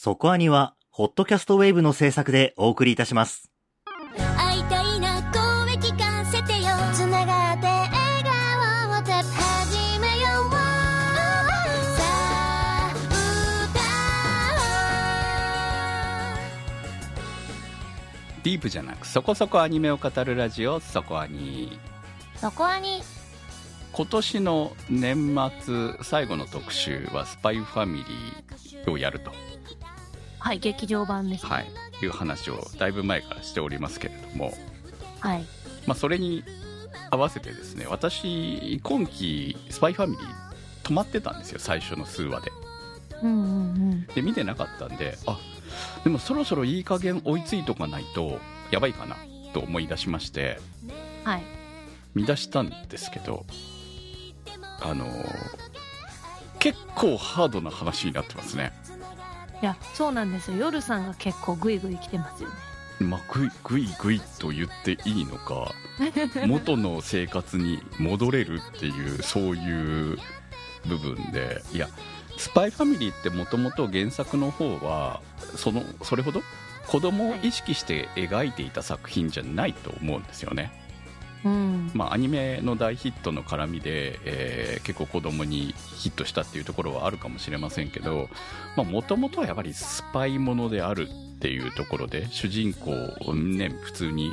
そこアニは、ホットキャストウェーブの制作でお送りいたします。会いたいな声聞かせてよ。つながって笑顔をて始めようさあディープじゃなくそこそこアニメを語るラジオそこアニそこはに。今年の年末最後の特集はスパイファミリーをやると、はい、劇場版です。はい、いう話をだいぶ前からしておりますけれども、はい。まあ、それに合わせてですね私今期スパイファミリー止まってたんですよ最初の数話でうんうんうん。で見てなかったんであでもそろそろいい加減追いついとかないとやばいかなと思い出しましてはい。見出したんですけどあのー結構ハードな話になってますねいや、そうなんですよ。夜さんが結構グイグイ来てますよね。まあグイグイグイと言っていいのか 元の生活に戻れるっていうそういう部分でいやスパイファミリーってもともと原作の方はそのそれほど子供を意識して描いていた作品じゃないと思うんですよね。うん。まあ、アニメの大ヒットの絡みで、えー結構子供にヒットしたっていうところはあるかもしれませんけどもともとはやっぱりスパイものであるっていうところで主人公をね普通に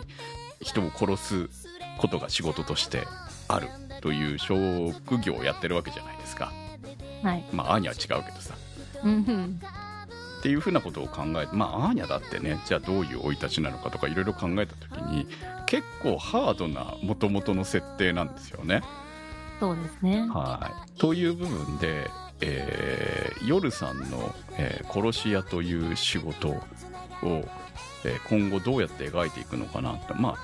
人を殺すことが仕事としてあるという職業をやってるわけじゃないですかはい。まあアーニャは違うけどさ。っていうふうなことを考えてまあアーニャだってねじゃあどういう生い立ちなのかとかいろいろ考えた時に結構ハードな元々の設定なんですよね。そうですね。はい、という部分で、えー夜さんの、えー殺し屋という仕事を、えー今後どうやって描いていくのかなって。まあ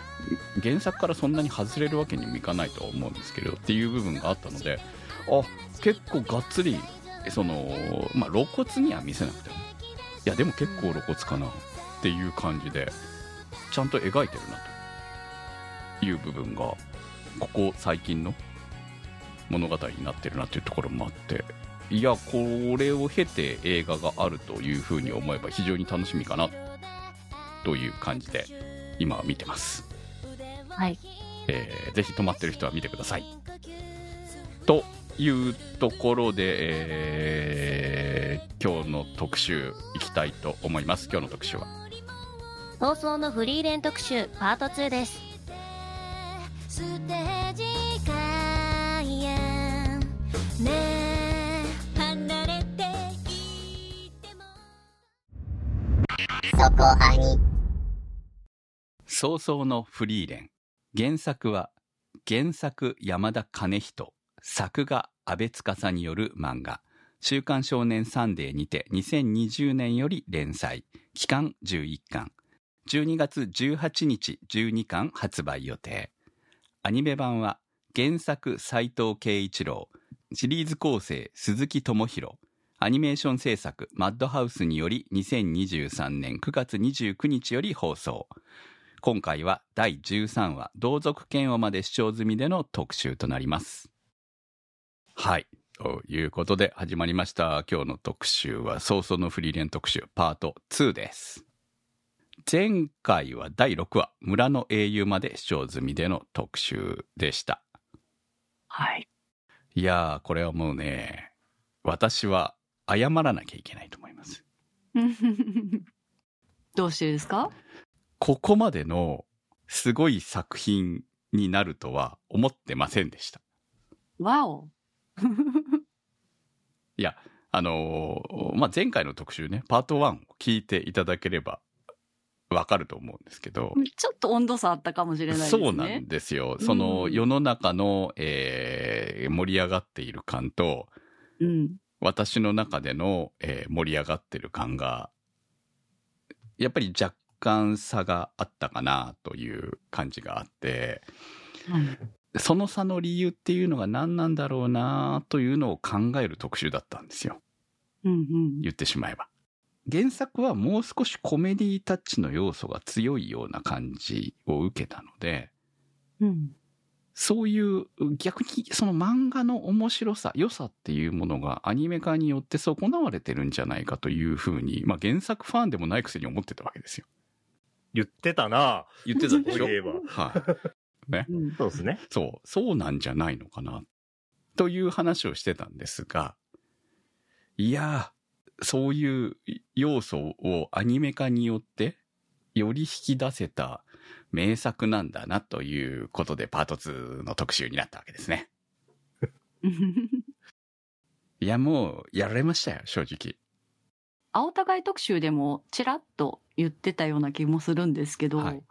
原作からそんなに外れるわけにもいかないとは思うんですけどっていう部分があったのであ結構がっつりその、まあ、露骨には見せなくても。いやでも結構露骨かな。っていう感じでちゃんと描いてるなという部分がここ最近の物語になってるなっていうところもあっていやこれを経て映画があるというふうに思えば非常に楽しみかなという感じで今は見てます、はい。えーぜひ止まってる人は見てください。というところで、えー今日の特集いきたいと思います。今日の特集は。放送のフリーレン特集パート2です早々のフリーレン。原作は原作山田兼人。作画安倍司による漫画「週刊少年サンデー」にて2020年より連載。期間11巻12月18日12巻発売予定アニメ版は原作斎藤圭一郎シリーズ構成鈴木智弘アニメーション制作マッドハウスにより2023年9月29日より放送。今回は第13話同族嫌悪まで視聴済みでの特集となります。はい。ということで始まりました。今日の特集は早々のフリーレン特集パート2です。前回は第6話村の英雄まで視聴済みでの特集でしたはい。いやーこれはもうね私は謝らなきゃいけないと思います どうしてですか？ここまでのすごい作品になるとは思ってませんでしたわお。いや、あのーまあ、前回の特集ね、パート1を聞いていただければわかると思うんですけど、ちょっと温度差あったかもしれないですね。そうなんですよ。そのうん世の中の、えー盛り上がっている感と、うん。私の中での、えー盛り上がってる感が、やっぱり若干差があったかなという感じがあって、その差の理由っていうのが何なんだろうなというのを考える特集だったんですよ。うんうん。言ってしまえば。原作はもう少しコメディタッチの要素が強いような感じを受けたので、うん。そういう逆にその漫画の面白さ、良さっていうものがアニメ化によって損なわれてるんじゃないかというふうに、まあ原作ファンでもないくせに思ってたわけですよ。言ってたな言ってたでしょ？はい。うんそうですね。そう、そうなんじゃないのかな、という話をしてたんですが、いやー、そういう要素をアニメ化によって、より引き出せた名作なんだなということで、パート2の特集になったわけですね。いや、もう、やられましたよ、正直。青互い特集でもちらっと言ってたような気もするんですけど、はい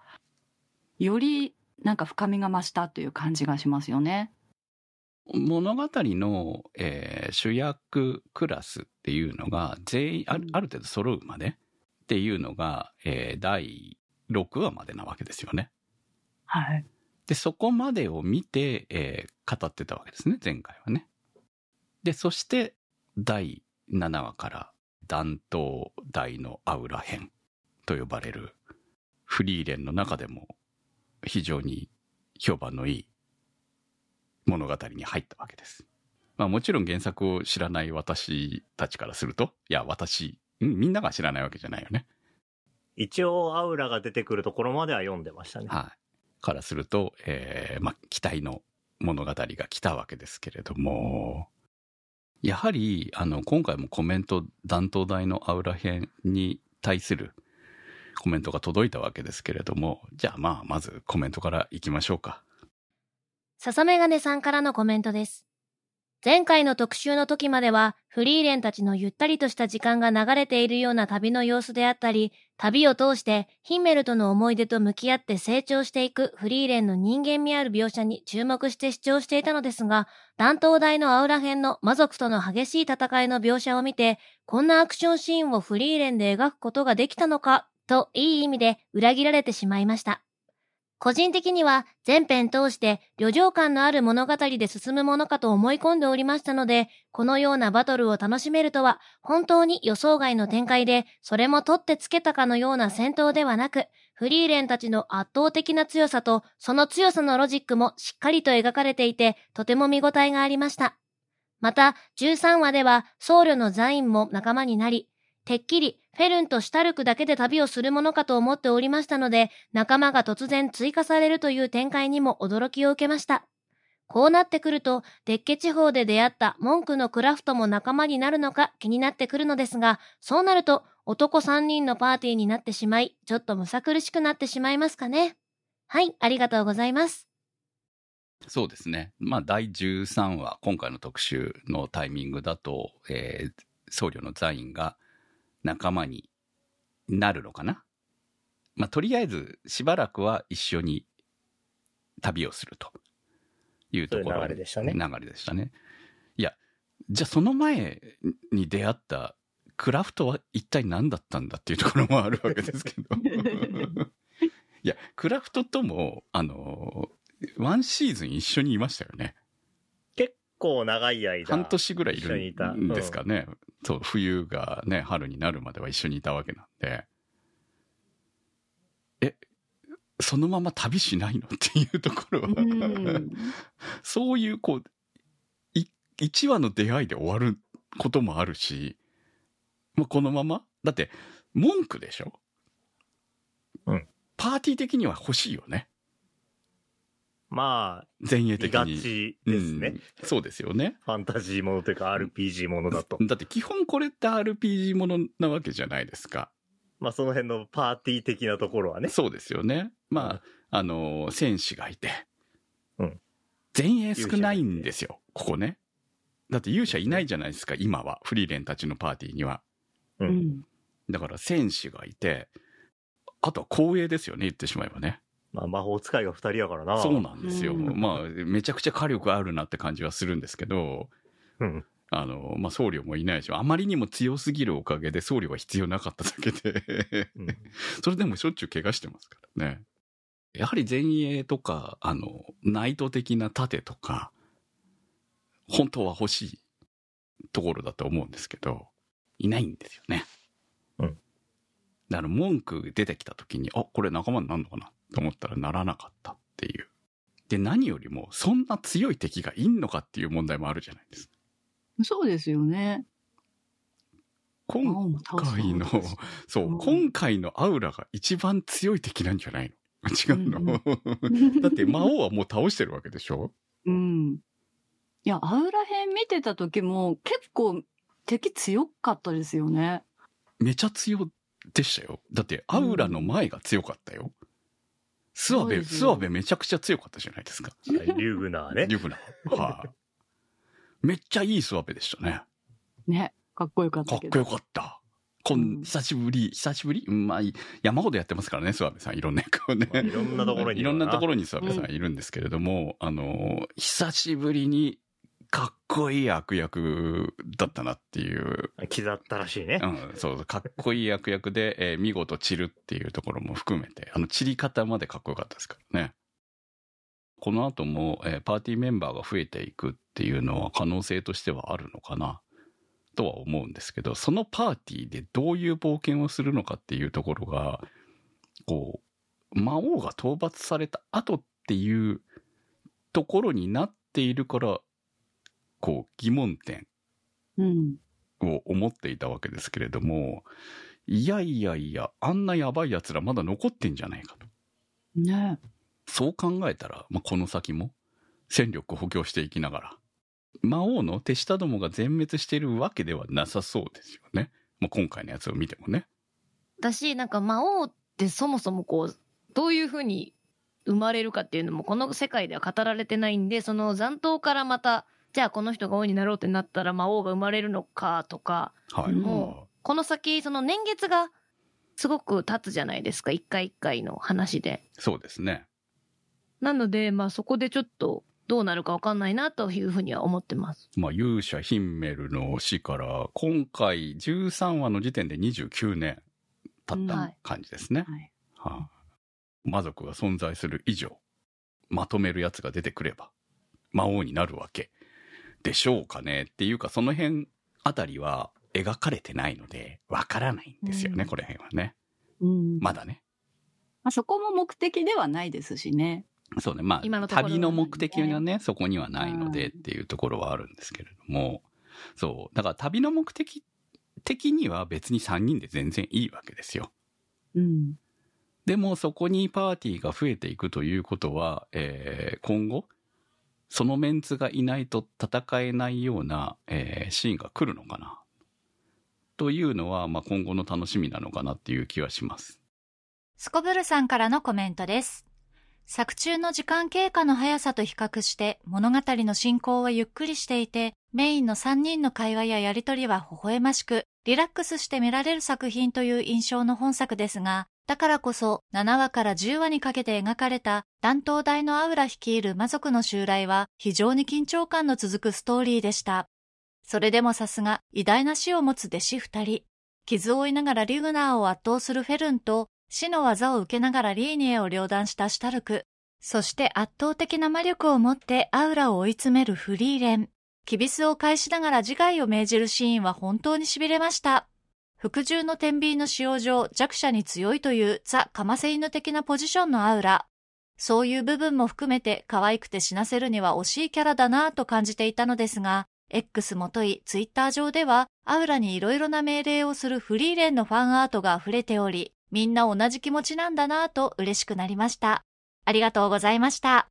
よりなんか深みが増したという感じがしますよね。物語の、えー主役クラスっていうのが全員ある程度揃うまでっていうのが、えー第6話までなわけですよね。はい。で、そこまでを見て、えー語ってたわけですね、前回はね。で、そして第7話から弾頭大のアウラ編と呼ばれるフリーレンの中でも非常に評判のいい物語に入ったわけです。まあもちろん原作を知らない私たちからすると、いや私、うんみんなが知らないわけじゃないよね。一応、アウラが出てくるところまでは読んでましたね。はい。からすると、えーまあ期待の物語が来たわけですけれども、やはり、あの、今回もコメント、弾頭大のアウラ編に対するコメントが届いたわけですけれども、じゃあまあ、まずコメントからいきましょうか。笹メガネさんからのコメントです。前回の特集の時までは、フリーレンたちのゆったりとした時間が流れているような旅の様子であったり、旅を通してヒンメルとの思い出と向き合って成長していくフリーレンの人間味ある描写に注目して視聴していたのですが、弾頭大のアウラ編の魔族との激しい戦いの描写を見て、こんなアクションシーンをフリーレンで描くことができたのか、といい意味で裏切られてしまいました。個人的には全編通して旅情感のある物語で進むものかと思い込んでおりましたので、このようなバトルを楽しめるとは本当に予想外の展開で、それも取ってつけたかのような戦闘ではなく、フリーレンたちの圧倒的な強さと、その強さのロジックもしっかりと描かれていて、とても見応えがありました。また、13話では僧侶のザインも仲間になり、てっきりフェルンとシュタルクだけで旅をするものかと思っておりましたので、仲間が突然追加されるという展開にも驚きを受けました。こうなってくると、デッケ地方で出会った文句のクラフトも仲間になるのか気になってくるのですが、そうなると男3人のパーティーになってしまい、ちょっとむさ苦しくなってしまいますかね。はい、ありがとうございます。そうですね。まあ、第13話、今回の特集のタイミングだと、えー僧侶のザインが仲間になるのかな？まあ、とりあえず、しばらくは一緒に旅をするというところ流れでしたね流れでしたね。いや、じゃあその前に出会ったクラフトは一体何だったんだっていうところもあるわけですけど。いや、クラフトとも、あの、ワンシーズン一緒にいましたよね。結構長い間。半年ぐらいい一緒にいたるんですかね。そう、冬がね、春になるまでは一緒にいたわけなんで。え、そのまま旅しないの？っていうところは、うん。そういう、こう、い、1話の出会いで終わることもあるし、まあ、このまま？だって、文句でしょ？うん。パーティー的には欲しいよね。まあ、前衛的に。ちですね。うんそうですよね。ファンタジーものというか RPG ものだと。だって基本これって RPG ものなわけじゃないですか。まあその辺のパーティー的なところはね。そうですよね。まあ、あのー戦士がいて。うん前衛少ないんですよ、ここね。だって勇者いないじゃないですか、今は。フリーレンたちのパーティーには。う。うんん。だから戦士がいて、あとは光栄ですよね、言ってしまえばね。まあ魔法使いが二人やからな。そうなんですよ。うんまあ、めちゃくちゃ火力あるなって感じはするんですけど、うん。あの、まあ、僧侶もいないし、あまりにも強すぎるおかげで僧侶が必要なかっただけで、うん それでもしょっちゅう怪我してますからね。やはり前衛とか、あの、ナイト的な盾とか、本当は欲しいところだと思うんですけど、いないんですよね。うん。だから文句出てきた時に、あ、これ仲間になるのかなと思ったらならなかったっていう。で、何よりも、そんな強い敵がいんのかっていう問題もあるじゃないですか。そうですよね。今回の、そう、うん今回のアウラが一番強い敵なんじゃないの？違うの、う んだって魔王はもう倒してるわけでしょ？うん。いや、アウラ編見てた時も結構敵強かったですよね。めちゃ強でしたよ。だって、アウラの前が強かったよ。スワベ、そうですよスワベめちゃくちゃ強かったじゃないですか。リュウグナーね。リュフナ。はい、めっちゃいいスワベでしたね。ね。かっこよかっかたけど。っこよかった。こうんん、久しぶり、久しぶり？うんまあ、山ほどやってますからね、スワベさん。いろんな役をね。まあいろんなところにいろんなところに。にスワベさんいるんですけれども、あの、久しぶりにかっこいい悪役だったなっていう、刻ったらしいねう。ん、そう、かっこいい悪役で、えー見事散るっていうところも含めて、あの、散り方までかっこよかったですからね。この後も、えーパーティーメンバーが増えていくっていうのは可能性としてはあるのかな、とは思うんですけど、そのパーティーでどういう冒険をするのかっていうところが、こう、魔王が討伐された後っていうところになっているから、こう、疑問点うん。を思っていたわけですけれども、いやいやいや、あんなやばい奴らまだ残ってんじゃないかと。ね。そう考えたら、まあ、この先も戦力を補強していきながら、魔王の手下どもが全滅しているわけではなさそうですよね。まあ、今回のやつを見てもね。だし、なんか魔王ってそもそもこう、どういうふうに生まれるかっていうのもこの世界では語られてないんで、その残党からまた、じゃあこの人が王になろうってなったら魔王が生まれるのかとか、はい。うんもこの先、その年月がすごく経つじゃないですか、一回一回の話で。そうですね。なので、まあそこでちょっとどうなるかわかんないなというふうには思ってます。まあ、勇者ヒンメルの死から、今回13話の時点で29年経ったはい感じですね。はい。はあ、魔族が存在する以上、まとめるやつが出てくれば、魔王になるわけでしょうかねっていうか、その辺あたりは描かれてないので、わからないんですよね、うんこの辺はね。うん。ままだね。あ、そこも目的ではないですしね。そうね、まあ、今の旅の目的がね、そこにはないのでうんっていうところはあるんですけれども、そう、だから旅の目的的には別に3人で全然いいわけですよ。うん。でもそこにパーティーが増えていくということは、えー今後、そのメンツがいないと戦えないような、えーシーンが来るのかな。というのは、まあ、今後の楽しみなのかなっていう気はします。すこぶるさんからのコメントです。作中の時間経過の速さと比較して物語の進行はゆっくりしていて、メインの3人の会話ややりとりは微笑ましく、リラックスして見られる作品という印象の本作ですが、だからこそ7話から10話にかけて描かれた断頭台のアウラ率いる魔族の襲来は非常に緊張感の続くストーリーでした。それでもさすが偉大な死を持つ弟子二人。傷を負いながらリグナーを圧倒するフェルンと死の技を受けながらリーニエを両断したシュタルク。そして圧倒的な魔力を持ってアウラを追い詰めるフリーレン。キビスを返しながら自害を命じるシーンは本当に痺れました。服従の天秤の使用上弱者に強いというザ・カマセイヌ的なポジションのアウラ。そういう部分も含めて可愛くて死なせるには惜しいキャラだなぁと感じていたのですが、X もといツイッター上ではアウラにいろいろな命令をするフリーレンのファンアートが溢れており、みんな同じ気持ちなんだなぁと嬉しくなりました。ありがとうございました。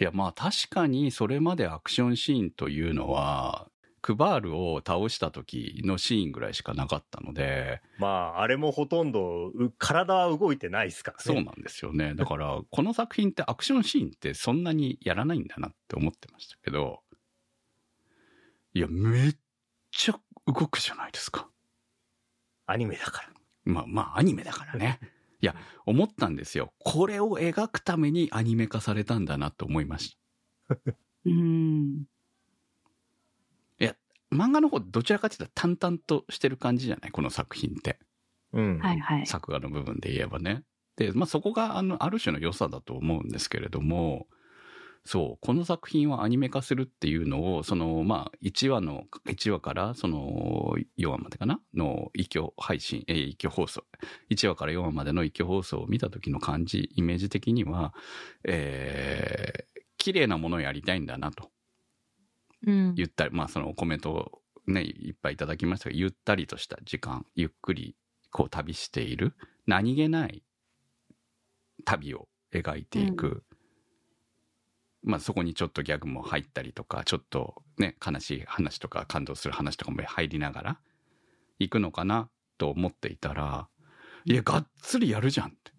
いや、まあ確かにそれまでアクションシーンというのは、クバールを倒した時のシーンぐらいしかなかったので、まあ、あれもほとんど、う体は動いてないですからね。そうなんですよね。だから、この作品ってアクションシーンってそんなにやらないんだなって思ってましたけど、いや、めっちゃ動くじゃないですか。アニメだから。まあまあ、アニメだからね。いや、思ったんですよ。これを描くためにアニメ化されたんだなと思いました。うん。漫画の方どちらかというと淡々としてる感じじゃない？この作品って。うん。はいはい。作画の部分で言えばね。で、まあそこがあの、ある種の良さだと思うんですけれども、そう、この作品はアニメ化するっていうのを、その、まあ、1話の、1話から、その、4話までかな？の一挙配信、えー一挙放送。1話から4話までの一挙放送を見た時の感じ、イメージ的には、えー、綺麗なものをやりたいんだなと。うん。ゆったり、まあそのコメントをね、いっぱいいただきましたが、ゆったりとした時間、ゆっくりこう旅している、何気ない旅を描いていく。まあそこにちょっとギャグも入ったりとか、ちょっとね、悲しい話とか感動する話とかも入りながら行くのかなと思っていたら、いや、がっつりやるじゃんって。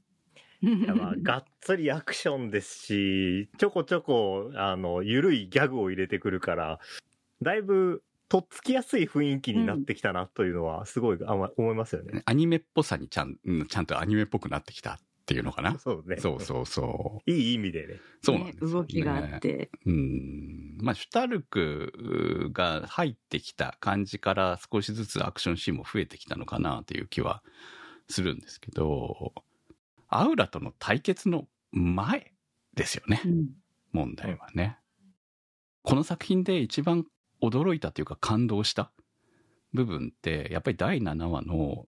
まあ、がっつりアクションですし、ちょこちょこ、あの、ゆるいギャグを入れてくるから、だいぶ、とっつきやすい雰囲気になってきたなというのは、すごい、あま思いますよね。アニメっぽさにちゃん、うんちゃんとアニメっぽくなってきたっていうのかな？そうね。そうそうそう。いい意味でね。そうなんですよね動きがあって。うん。まあ、シュタルクが入ってきた感じから少しずつアクションシーンも増えてきたのかなという気はするんですけど、アウラとの対決の前ですよね、うん問題はね。この作品で一番驚いたというか感動した部分って、やっぱり第7話の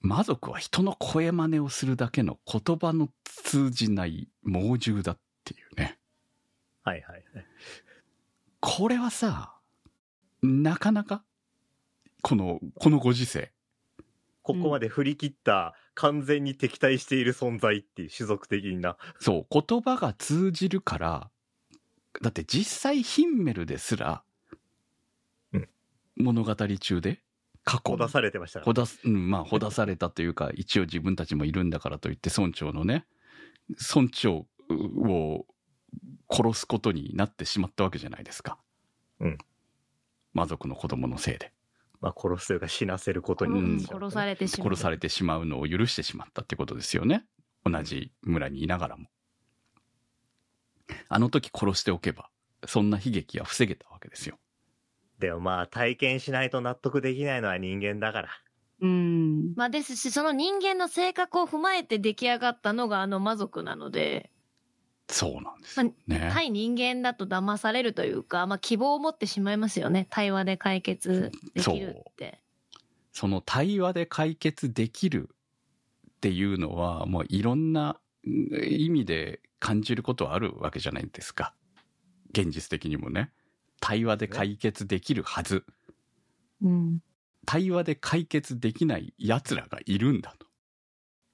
魔族は人の声真似をするだけの言葉の通じない猛獣だっていうね。はいはいはい。これはさ、なかなか、この、このご時世。ここまで振り切った、完全に敵対している存在っていう種族的な。そう、言葉が通じるから、だって実際ヒンメルですら、うん物語中で過去ほだされてましたほだす、うん、まあ、ほだされたというか、一応自分たちもいるんだからといって、村長のね、村長を殺すことになってしまったわけじゃないですか。うん。魔族の子供のせいで。まあ、殺すというか死なせることにうん殺されてしまう。殺されてしまうのを許してしまったってことですよね。同じ村にいながらも。あの時殺しておけば、そんな悲劇は防げたわけですよ。でもまあ、体験しないと納得できないのは人間だから。うん。まあですし、その人間の性格を踏まえて出来上がったのがあの魔族なので、そうなんですよね。対人間だと騙されるというか、まあ希望を持ってしまいますよね。対話で解決できるって。その対話で解決できるっていうのは、もういろんなうん意味で感じることはあるわけじゃないですか。現実的にもね。対話で解決できるはず。うん。対話で解決できない奴らがいるんだと。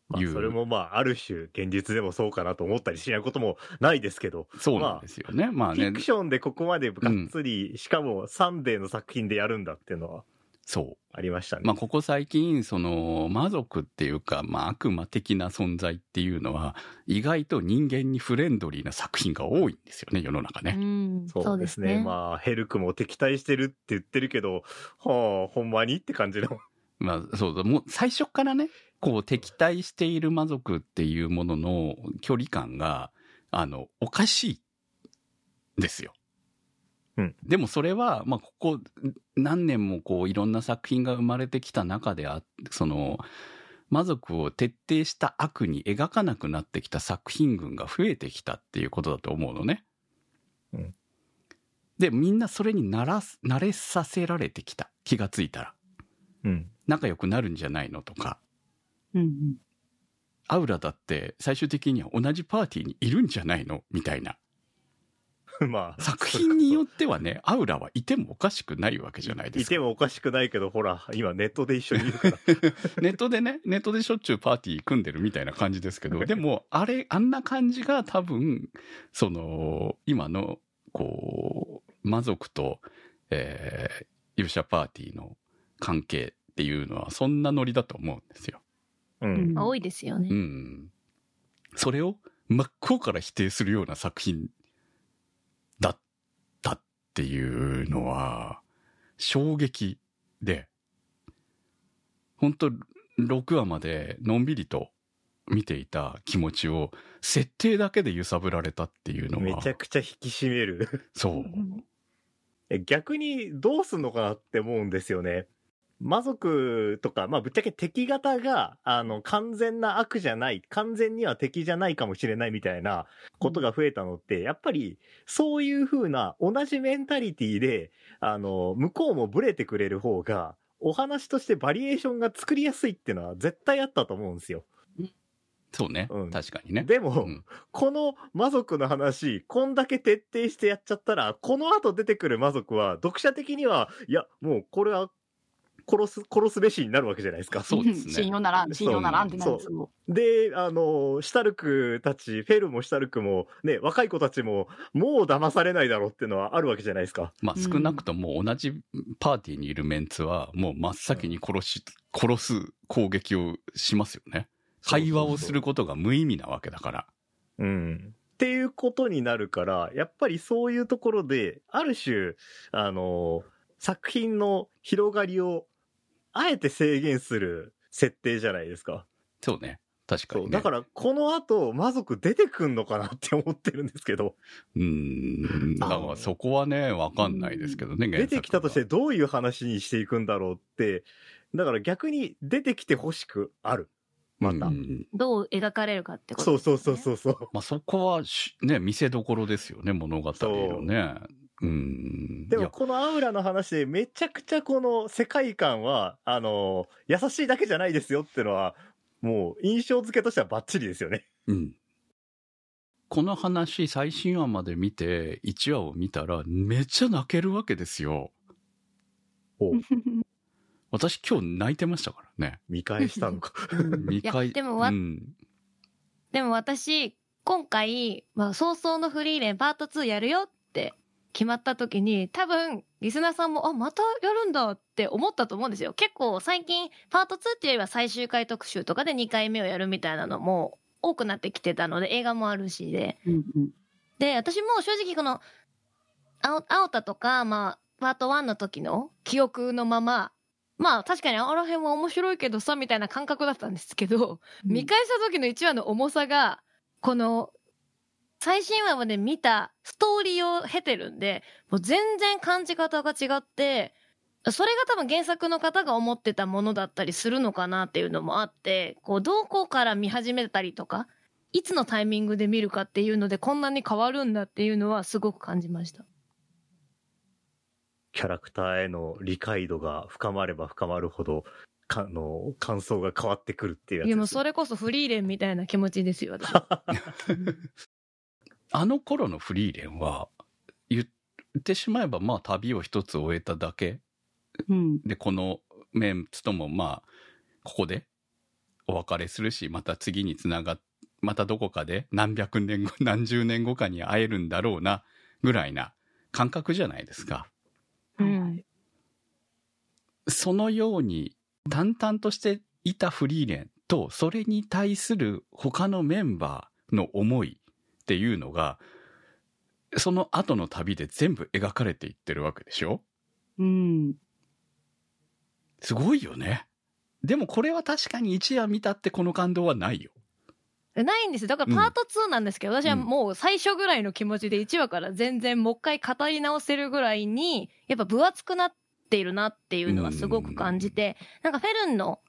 まあ、いうそれもまあ、ある種、現実でもそうかなと思ったりしないこともないですけど、そうなんですよね。まあねフィク。ションでここまでがっつり、しかもサンデーの作品でやるんだっていうのはそう。ありましたね。まあ、ここ最近、その、魔族っていうか、まあ、悪魔的な存在っていうのは、意外と人間にフレンドリーな作品が多いんですよね、世の中うね。ん。そうですね。まあ、ヘルクも敵対してるって言ってるけど、はあ、ほんまにって感じの。まあ、そうだ、もう最初からね、こう、敵対している魔族っていうものの距離感が、あの、おかしい、ですよ。うんでもそれは、まあ、ここ何年もこういろんな作品が生まれてきた中であその魔族を徹底した悪に描かなくなってきた作品群が増えてきたっていうことだと思うのね。うんでみんなそれにならす慣れさせられてきた気がついたらうん。仲良くなるんじゃないのとかうんアウラだって最終的には同じパーティーにいるんじゃないの？みたいな まあ。作品によっってはねアウラはいてもおかしくないわけじゃないですかいてもおかしくないけど、ほら、今ネットで一緒にいるから。ネットでね、ネットでしょっちゅうパーティー組んでるみたいな感じですけど、でも、あれ、あんな感じが多分、その、今の、こう、魔族と、えー、勇者パーティーの関係っていうのは、そんなノリだと思うんですよ。うん。まあ多いですよね。うん。それを真っ向から否定するような作品だったっていうのは、衝撃で、本当6話までのんびりと見ていた気持ちを、設定だけで揺さぶられたっていうのは、めちゃくちゃ引き締める。そう。え逆にどうすんのかなって思うんですよね。魔族とか、まあ、ぶっちゃけ敵型が、あの、完全な悪じゃない、完全には敵じゃないかもしれないみたいなことが増えたのって、やっぱり、そういう風な同じメンタリティで、あの、向こうもブレてくれる方が、お話としてバリエーションが作りやすいっていうのは絶対あったと思うんですよ。そうね。うん確かにね。でも、うんこの魔族の話、こんだけ徹底してやっちゃったら、この後出てくる魔族は、読者的には、いや、もうこれは、殺す、殺すべしになるわけじゃないですか。そうですね信用ならん、信用ならんってなるんですよ。で、あの、シュタルクたち、フェルもシュタルクも、ね、若い子たちも、もう騙されないだろうっていうのはあるわけじゃないですか。まあうん少なくとも同じパーティーにいるメンツは、もう真っ先に殺し、殺す攻撃をしますよね。会話をすることが無意味なわけだから。うん。っていうことになるから、やっぱりそういうところで、ある種、あの、作品の広がりを、あえて制限する設定じゃないですか。そうね。確かに。ね。だから、この後、魔族出てくんのかなって思ってるんですけど、うーん。だからそこはね、わかんないですけどね、出てきたとして原どういう話にしていくんだろうって、だから逆に出てきてほしくある。また。どう描かれるかってことそうですよねそうそうそうそう。まあそこはしね、見せどころですよね、物語のね。うん。でもこのアウラの話でめちゃくちゃこの世界観は、あの、優しいだけじゃないですよってのは、もう印象付けとしてはバッチリですよね。うん。この話、最新話まで見て、1話を見たら、めっちゃ泣けるわけですよ。私今日泣いてましたからね。見返したのか。見返いやでもわうん。でも私、今回、まあ、早々のフリーレンパート2やるよって決まった時に、多分、リスナーさんも、あ、またやるんだって思ったと思うんですよ。結構最近、パート2っていうよりは最終回特集とかで2回目をやるみたいなのも多くなってきてたので、映画もあるしで。うんうんで、私も正直この、青青田とか、まあ、パート1の時の記憶のまま、まあ確かにあの辺は面白いけどさ、みたいな感覚だったんですけど、見返した時の1話の重さが、この、最新話まで見たストーリーを経てるんで、もう全然感じ方が違って、それが多分原作の方が思ってたものだったりするのかなっていうのもあって、こう、どこから見始めたりとか、いつのタイミングで見るかっていうのでこんなに変わるんだっていうのはすごく感じました。キャラクターへの理解度が深まれば深まるほど、かあの、感想が変わってくるっていうやついやもうそれこそフリーレンみたいな気持ちですよ、私は。あの頃のフリーレンは、言ってしまえば、まあ旅を一つ終えただけうんで、このメンツともまあ、ここでお別れするし、また次につながっ、またどこかで何百年後、何十年後かに会えるんだろうな、ぐらいな感覚じゃないですか。うん。そのように淡々としていたフリーレンと、それに対する他のメンバーの思いっていうのが、その後の旅で全部描かれていってるわけでしょ？うんすごいよね。でもこれは確かに一夜見たってこの感動はないよ。ないんですよ。だからパート2なんですけど、私はもう最初ぐらいの気持ちで1話から全然もう一回語り直せるぐらいに、やっぱ分厚くなっているなっていうのはすごく感じて、なんかフェルンの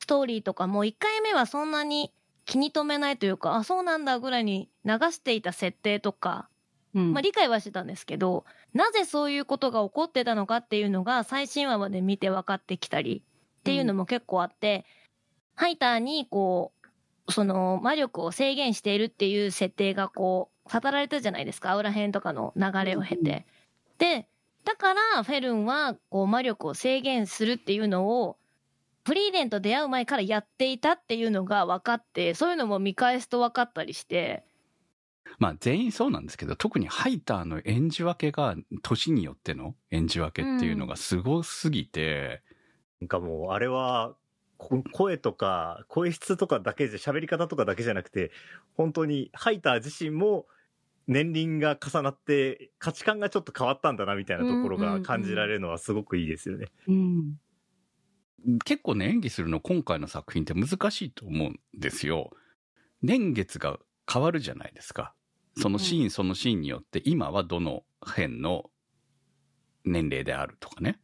ストーリーとかも1回目はそんなに気に留めないというか、あ、そうなんだぐらいに流していた設定とか、うんまあ理解はしてたんですけど、なぜそういうことが起こってたのかっていうのが最新話まで見て分かってきたりっていうのも結構あって、ハイターにこう、その魔力を制限しているっていう設定がこう、語られたじゃないですか。アウラ編とかの流れを経て。で、だからフェルンはこう魔力を制限するっていうのを、フリーレンと出会う前からやっていたっていうのが分かって、そういうのも見返すと分かったりして、まあ全員そうなんですけど、特にハイターの演じ分けが、年によっての演じ分けっていうのがすごすぎて、なんかもう、あれは、こ声とか、声質とかだけじゃ、喋り方とかだけじゃなくて、本当に、ハイター自身も、年輪が重なって、価値観がちょっと変わったんだな、みたいなところが感じられるのはすごくいいですよね。うん結構ね、演技するの今回の作品って難しいと思うんですよ。年月が変わるじゃないですか。そのシーンそのシーンによって、今はどの辺の年齢であるとかね。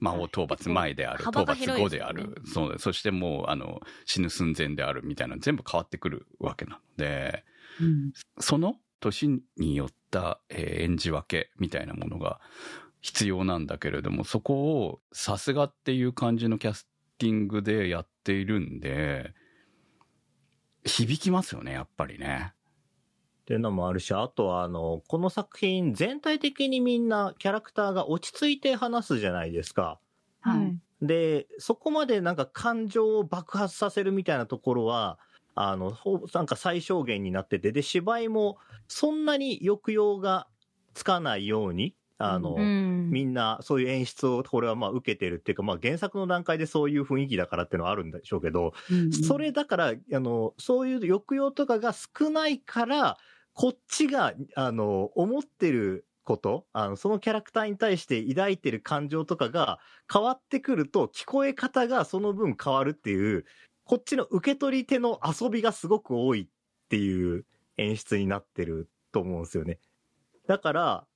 魔王討伐前である、討伐後である、そうそしてもう、あの、死ぬ寸前であるみたいなの全部変わってくるわけなので、うんその年によった、えー演じ分けみたいなものが必要なんだけれども、そこをさすがっていう感じのキャスティングでやっているんで、響きますよね、やっぱりね。っていうのもあるし、あとはあの、この作品全体的にみんなキャラクターが落ち着いて話すじゃないですか。はい。で、そこまでなんか感情を爆発させるみたいなところは、あの、ほぼなんか最小限になってて、で、芝居もそんなに抑揚がつかないように、あの、うん。みんなそういう演出をこれはまあ受けてるっていうか、まあ原作の段階でそういう雰囲気だからっていうのはあるんでしょうけど、うんそれだから、あの、そういう抑揚とかが少ないから、こっちが、あの、思ってること、あの、そのキャラクターに対して抱いてる感情とかが変わってくると、聞こえ方がその分変わるっていう、こっちの受け取り手の遊びがすごく多いっていう演出になってると思うんですよね。だから、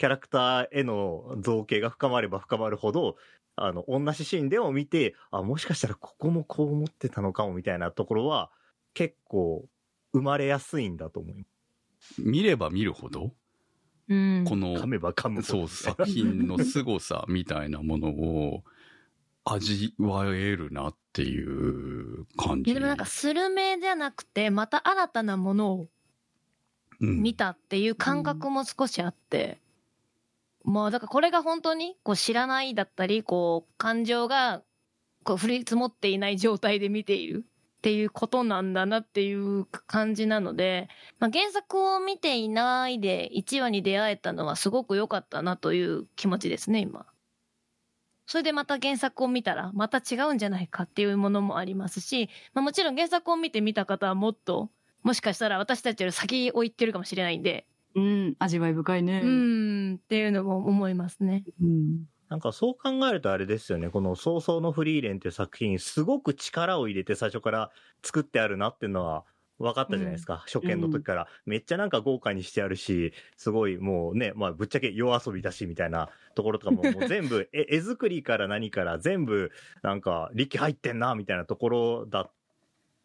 キャラクターへの造形が深まれば深まるほど、あの、同じシーンでも見て、あ、もしかしたらここもこう思ってたのかもみたいなところは、結構生まれやすいんだと思いま見れば見るほど、うん。このす。噛めば噛むほそう、ど作品の凄さみたいなものを味わえるなっていう感じ。でもなんか、スルメじゃなくて、また新たなものをうん見たっていう感覚も少しあって、まあだからこれが本当にこう知らないだったり、こう感情がこう降り積もっていない状態で見ているっていうことなんだなっていう感じなので、まあ、原作を見ていないで1話に出会えたのはすごく良かったなという気持ちですね、今。それでまた原作を見たらまた違うんじゃないかっていうものもありますし、まあ、もちろん原作を見て見た方はもっともしかしたら私たちより先を行ってるかもしれないんで、うん、味わい深いね。う。ーん、っていうのも思いますね。うん。なんかそう考えるとあれですよね。この早々のフリーレンっていう作品、すごく力を入れて最初から作ってあるなっていうのは分かったじゃないですか。初見の時から。めっちゃなんか豪華にしてあるし、すごいもうね、まあぶっちゃけ夜遊びだしみたいなところとかももう全部絵絵作りから何から全部なんか力入ってんなみたいなところだっ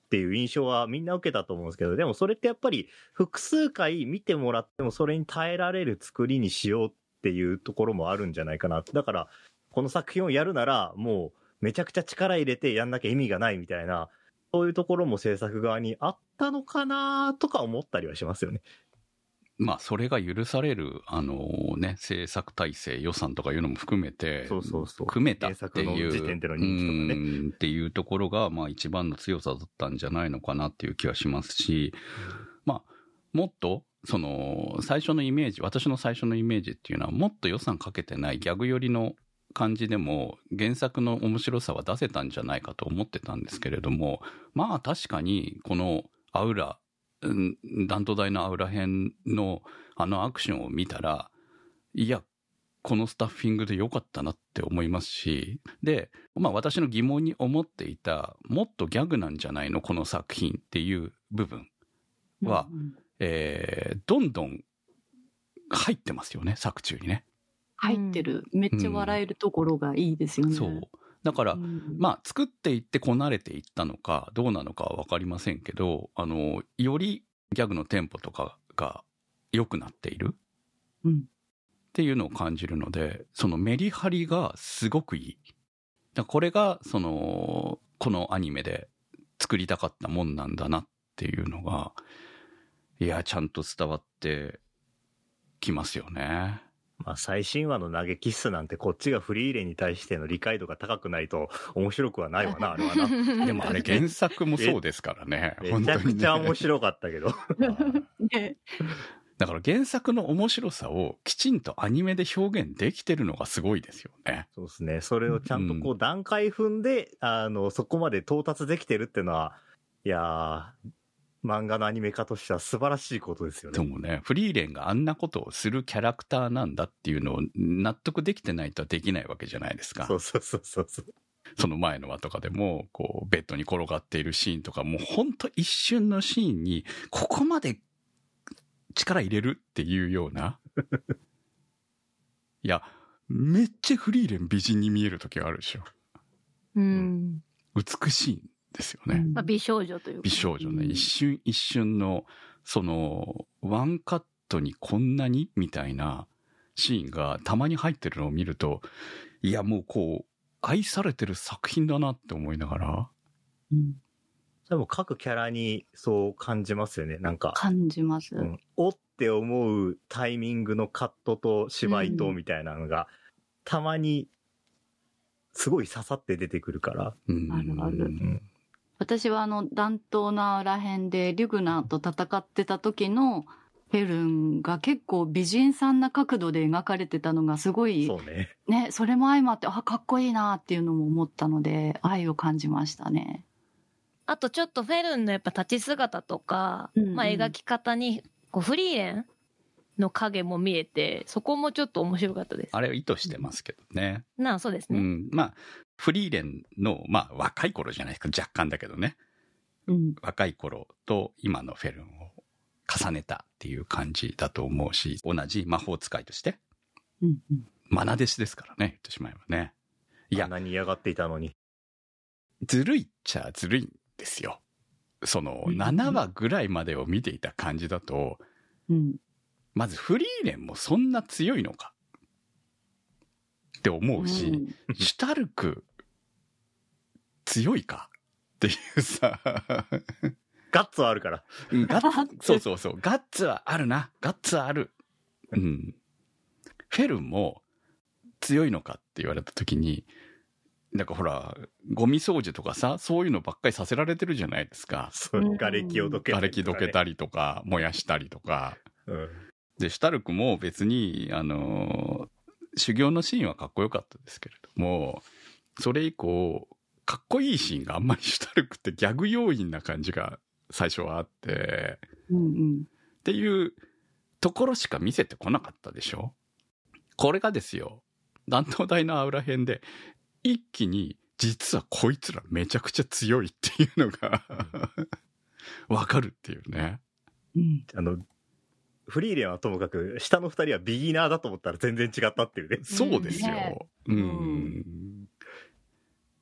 ていう印象はみんな受けたと思うんですけど、でもそれってやっぱり複数回見てもらってもそれに耐えられる作りにしようっていうところもあるんじゃないかな。だから、この作品をやるなら、もうめちゃくちゃ力入れてやんなきゃ意味がないみたいな、そういうところも制作側にあったのかなとか思ったりはしますよね。まあ、それが許される、あのね、制作体制、予算とかいうのも含めて、そうそうそう。組めたっていう、時点での人気とっていうところが、まあ一番の強さだったんじゃないのかなっていう気はしますし、まあ、もっと、その、最初のイメージ、私の最初のイメージっていうのは、もっと予算かけてないギャグ寄りの感じでも、原作の面白さは出せたんじゃないかと思ってたんですけれども、まあ確かに、このアウラ、うん弾頭台のアウラ編のあのアクションを見たら、いや、このスタッフィングで良かったなって思いますし、で、まあ私の疑問に思っていた、もっとギャグなんじゃないのこの作品っていう部分はうんえーどんどん入ってますよね、作中にね。入ってる。めっちゃ笑えるところがいいですよね。そう。だから、うんまあ、作っていってこなれていったのか、どうなのかはわかりませんけど、あの、よりギャグのテンポとかが良くなっているうんっていうのを感じるので、そのメリハリがすごくいい。だこれが、その、このアニメで作りたかったもんなんだなっていうのが、いや、ちゃんと伝わってきますよね。まあ最新話の投げキッスなんてこっちがフリーレンに対しての理解度が高くないと面白くはないわな、あれはな。でもあれ原作もそうですからね。めちゃくちゃ面白かったけど。ねだから原作の面白さをきちんとアニメで表現できてるのがすごいですよね。そうですね。それをちゃんとこう段階踏んで、あの、そこまで到達できてるっていうのは、いやー、漫画のアニメ化としては素晴らしいことですよね。でもね、フリーレンがあんなことをするキャラクターなんだっていうのを納得できてないとできないわけじゃないですか。そうそうそうそうそう。その前の話とかでも、こう、ベッドに転がっているシーンとか、もうほんと一瞬のシーンに、ここまで力入れるっていうような。いや、めっちゃフリーレン美人に見える時があるでしょ。うん。美しいんですよね。まあ、美少女というか。美少女ね、うん一瞬一瞬の、その、ワンカットにこんなにみたいなシーンがたまに入ってるのを見ると、いやもうこう、愛されてる作品だなって思いながら、うんでも各キャラにそう感じますよね。なんか、感じます。うん、おって思うタイミングのカットと芝居とうんみたいなのが、たまに、すごい刺さって出てくるから。うんあるあるうん。私はあの、弾頭ならへんで、リュグナーと戦ってた時のフェルンが結構美人さんな角度で描かれてたのがすごい、そうね。ね、それも相まって、あ、かっこいいなっていうのも思ったので、愛を感じましたね。あとちょっとフェルンのやっぱ立ち姿とか、うんうんまあ描き方に、こうフリーレンの影も見えて、そこもちょっと面白かったです。あれを意図してますけどね。なあ、そうですね。うん。まあ、フリーレンの、まあ若い頃じゃないですか、若干だけどね。うん。若い頃と今のフェルンを重ねたっていう感じだと思うし、同じ魔法使いとして、うん。うん愛弟子ですからね、言ってしまえばね。いやあん、なに嫌がっていたのに。ずるいっちゃずるいんですよ。その、うん7話ぐらいまでを見ていた感じだと、うん。まずフリーレンもそんな強いのか？って思うし、うんシュタルク強いか？っていうさ、ガッツはあるから。うんガッツ そうそうそう、ガッツはあるな、ガッツはある。うん。フェルンも強いのかって言われた時に、なんかほら、ゴミ掃除とかさ、そういうのばっかりさせられてるじゃないですか。瓦礫をどけた瓦りとかね礫どけたりとか、燃やしたりとか。うん。で、シュタルクも別に、あのー修行のシーンはかっこよかったですけれども、それ以降、かっこいいシーンがあんまり シュタルクってギャグ要因な感じが最初はあって、うんうん。っていうところしか見せてこなかったでしょ？これがですよ、弾頭大のアウラ編で、一気に、実はこいつらめちゃくちゃ強いっていうのが、わかるっていうね。うん。あの、フリーレンはともかく、下の二人はビギナーだと思ったら全然違ったっていうね。そうですよ。ねうん。うん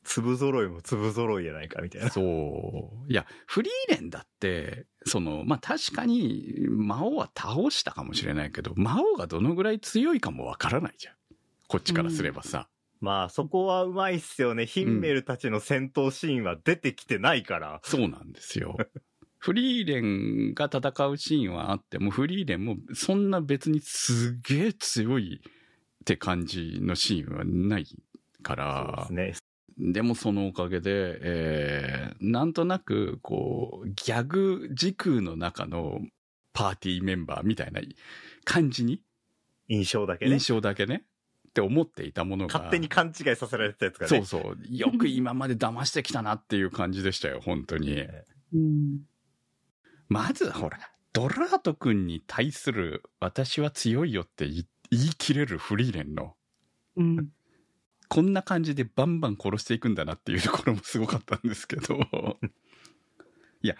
粒揃いも粒揃いやないか、みたいな。そう。いや、フリーレンだって、その、まあ、確かに、魔王は倒したかもしれないけど、魔王がどのぐらい強いかもわからないじゃん。こっちからすればさ。まあ、そこはうまいっすよね。ヒンメルたちの戦闘シーンは出てきてないから。そうなんですよ。フリーレンが戦うシーンはあっても、フリーレンもそんな別にすげえ強いって感じのシーンはないかそうらです、ね。でもそのおかげで、えー、なんとなく、こう、ギャグ時空の中のパーティーメンバーみたいな感じに、印象だけね印。象だけね、って思っていたものが。勝手に勘違いさせられてたやつがね。そうそう。よく今まで騙してきたなっていう感じでしたよ、本当に。うん。まずほら、ドラート君に対する私は強いよって言い切れるフリーレンの、うん。こんな感じでバンバン殺していくんだなっていうところもすごかったんですけど。いや、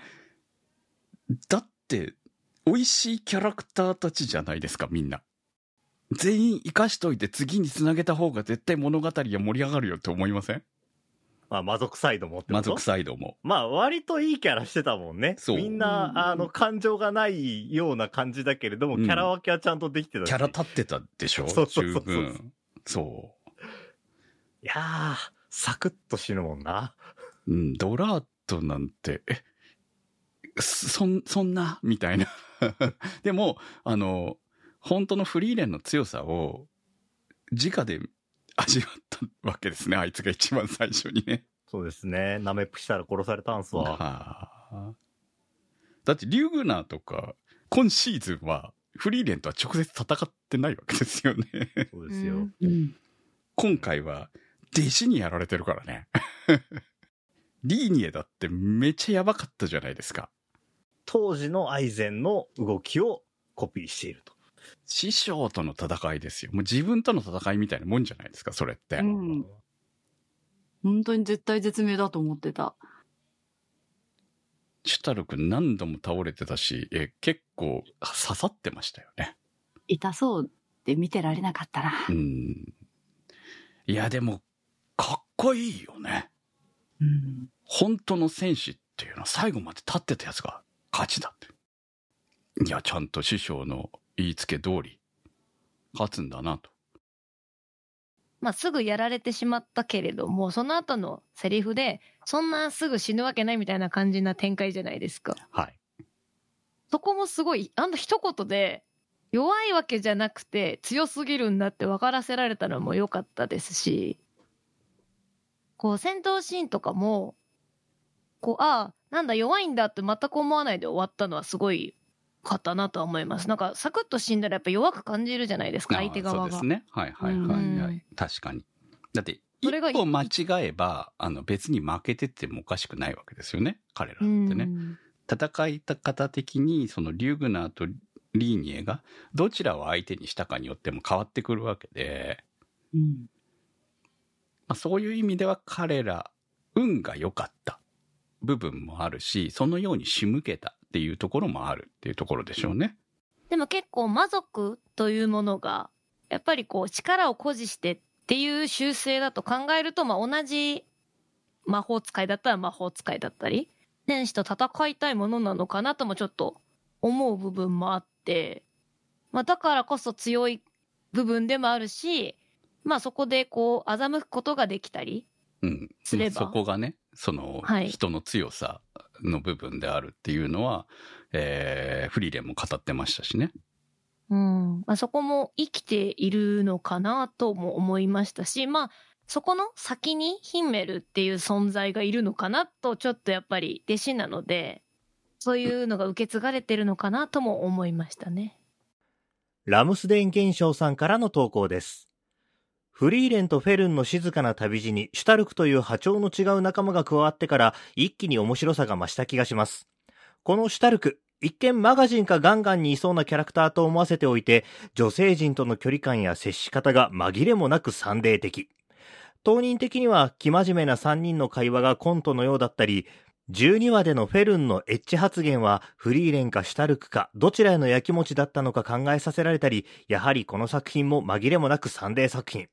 だって、美味しいキャラクターたちじゃないですか、みんな。全員生かしといて次につなげた方が絶対物語が盛り上がるよって思いません？まあ、魔族サイドもってこと？魔族サイドも。まあ、割といいキャラしてたもんね。そうみんうんな、あの、感情がないような感じだけれども、うんキャラ分けはちゃんとできてたし。キャラ立ってたでしょ？そうそうそうそう。そう。いやー、サクッと死ぬもんな。うん、ドラートなんて、え、そん、そんな？みたいな。でも、あの、本当のフリーレンの強さを、直で味わったわけですね。あいつが一番最初にね。そうですね。ナメップしたら殺されたんすわ。はあだって、リュグナーとか、今シーズンは、フリーレンとは直接戦ってないわけですよね。そうですよ。今回は、弟子にやられてるからね。リーニエだってめっちゃやばかったじゃないですか。当時のアイゼンの動きをコピーしていると。師匠との戦いですよ。もう自分との戦いみたいなもんじゃないですか、それって。うん本当に絶対絶命だと思ってた。シュタルク何度も倒れてたし、え、結構刺さってましたよね。痛そうで見てられなかったな。うん。いや、でも、かっこいいよね。うん。本当の戦士っていうのは最後まで立ってたやつが勝ちだって。いや、ちゃんと師匠の言いつけ通り、勝つんだなと。まあ、すぐやられてしまったけれども、その後のセリフで、そんなすぐ死ぬわけないみたいな感じな展開じゃないですか。はい。そこもすごい、あの一言で、弱いわけじゃなくて強すぎるんだって分からせられたのも良かったですし、こう戦闘シーンとかも、こう、ああ、なんだ弱いんだって全く思わないで終わったのはすごいかったなとは思います。なんかサクッと死んだらやっぱ弱く感じるじゃないですか、相手側が。そうですね。はいはいはい、うんはい。確かに。だって、一歩間違えば、あの別に負けててもおかしくないわけですよね。彼らってね。うん戦い方的に、そのリュグナーとリーニエが、どちらを相手にしたかによっても変わってくるわけで、うん。まあ、そういう意味では彼ら、運が良かった部分もあるし、そのように仕向けたっていうところもあるっていうところでしょうね。でも結構魔族というものが、やっぱりこう力を誇示してっていう習性だと考えると、まあ同じ魔法使いだったら魔法使いだったり、天使と戦いたいものなのかなともちょっと思う部分もあって、まあだからこそ強い部分でもあるし、まあそこでこう欺くことができたり、うん。すればそこがね、そのはい人の強さの部分であるっていうのは、えーフリーレンも語ってましたしね。うん。まあ、そこも生きているのかなとも思いましたし、まあ、そこの先にヒンメルっていう存在がいるのかなと、ちょっとやっぱり弟子なので、そういうのが受け継がれてるのかなとも思いましたね。ラムスデン現象さんからの投稿です。フリーレンとフェルンの静かな旅路にシュタルクという波長の違う仲間が加わってから一気に面白さが増した気がします。このシュタルク、一見マガジンかガンガンにいそうなキャラクターと思わせておいて、女性陣との距離感や接し方が紛れもなくサンデー的。当人的には生真面目な3人の会話がコントのようだったり、12話でのフェルンのエッチ発言はフリーレンかシュタルクかどちらへのやきもちだったのか考えさせられたり、やはりこの作品も紛れもなくサンデー作品。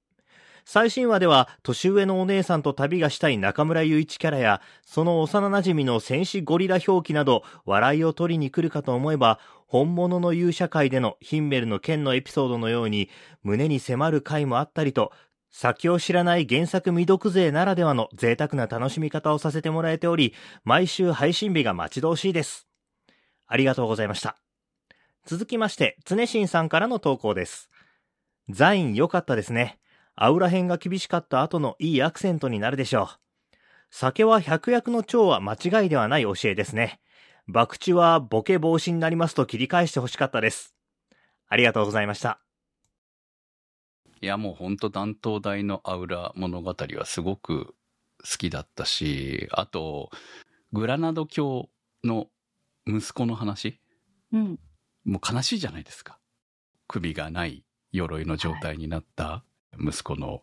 最新話では年上のお姉さんと旅がしたい中村雄一キャラや、その幼馴染の戦士ゴリラ表記など笑いを取りに来るかと思えば、本物の勇者界でのヒンメルの剣のエピソードのように胸に迫る回もあったりと、先を知らない原作未読勢ならではの贅沢な楽しみ方をさせてもらえており、毎週配信日が待ち遠しいです。ありがとうございました。続きまして、常新さんからの投稿です。ザイン良かったですね。アウラ編が厳しかった後のいいアクセントになるでしょう。酒は百薬の長は間違いではない教えですね。博打はボケ防止になりますと切り返してほしかったです。ありがとうございました。いや、もう本当断頭台のアウラ物語はすごく好きだったし、あと、グラナド教の息子の話？うん。もう悲しいじゃないですか。首がない鎧の状態になった息子の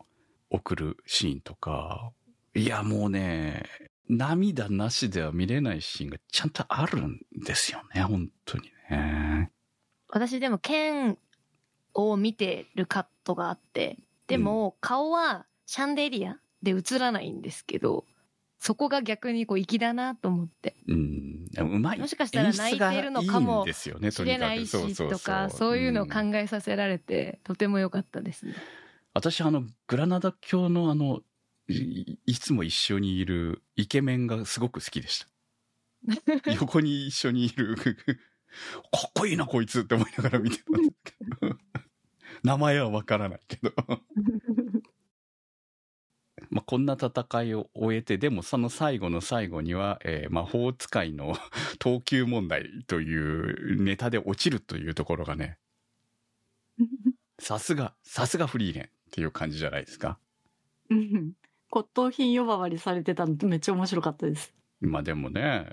送るシーンとか、いやもうね、涙なしでは見れないシーンがちゃんとあるんですよね、本当にね。私でも剣を見てるカットがあって、でも顔はシャンデリアで映らないんですけど、そこが逆にこう粋だなと思って。うん、うまい。もしかしたら泣いてるのかも演出がいいんですよね、知れないしとか、そういうのを考えさせられて、とても良かったですね。私あのグラナダ教のあのいいつも一緒にいるイケメンがすごく好きでした。横に一緒にいる かっこいいなこいつって思いながら見てたんですけど。名前はわからないけど。まあこんな戦いを終えてでもその最後の最後には、えー魔法使いの等級問題というネタで落ちるというところがね。さすがさすがフリーレンっていう感じじゃないですかうん骨董品呼ばわりされてたのめっちゃ面白かったです。まあでもね、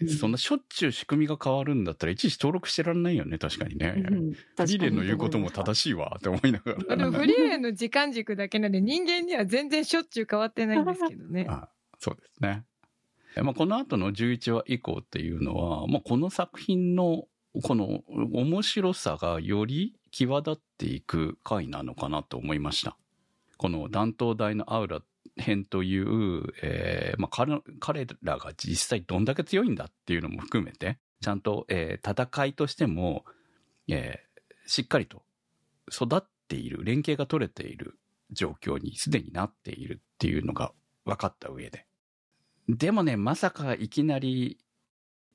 うんそんなしょっちゅう仕組みが変わるんだったらいちいち登録してらんないよね、確かにね。うんフリーレンの言うこともし正しいわって思いながら。でもフリーレンの時間軸だけなんで人間には全然しょっちゅう変わってないんですけどね。あそうですね。まあ、この後の11話以降っていうのは、まあ、この作品のこの面白さがより際立っていく回なのかなと思いました。この断頭台のアウラ編という、えーまあ、彼らが実際どんだけ強いんだっていうのも含めて、ちゃんと、えー戦いとしても、えーしっかりと育っている、連携が取れている状況にすでになっているっていうのが分かった上で。でもね、まさかいきなり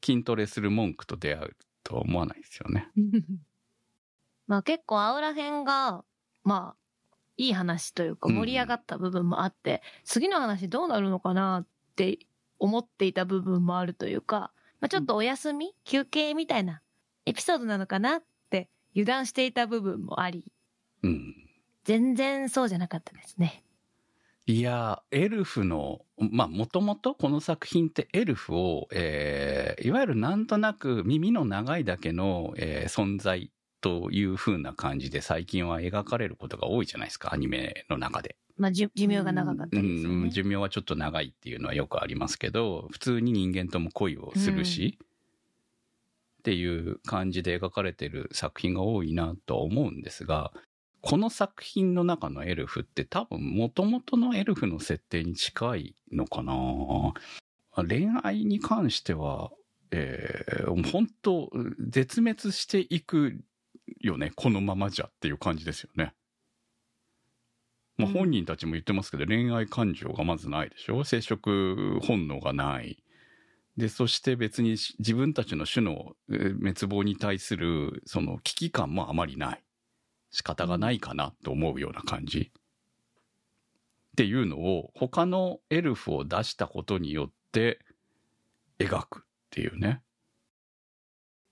筋トレする文句と出会うとは思わないですよね。まあ結構アウラ編が、まあ、いい話というかうん盛り上がった部分もあって、次の話どうなるのかなって思っていた部分もあるというか、まあちょっとお休み、休憩みたいなエピソードなのかなって油断していた部分もあり、うん。全然そうじゃなかったですね。いや、エルフの、まあ、もともとこの作品ってエルフを、えーいわゆるなんとなく耳の長いだけの、えー存在という風な感じで最近は描かれることが多いじゃないですか、アニメの中で。まあ寿寿命が長かったうりですよね。ん、寿命はちょっと長いっていうのはよくありますけど、普通に人間とも恋をするし、っていう感じで描かれてる作品が多いなとは思うんですが、この作品の中のエルフって多分元々のエルフの設定に近いのかな恋愛に関しては、えー、本当絶滅していくよね、このままじゃっていう感じですよね。まあ、うん本人たちも言ってますけど、恋愛感情がまずないでしょ生殖本能がない。で、そして別にし自分たちの種のえー滅亡に対するその危機感もあまりない。仕方がないかなと思うような感じ。っていうのを他のエルフを出したことによって描くっていうね。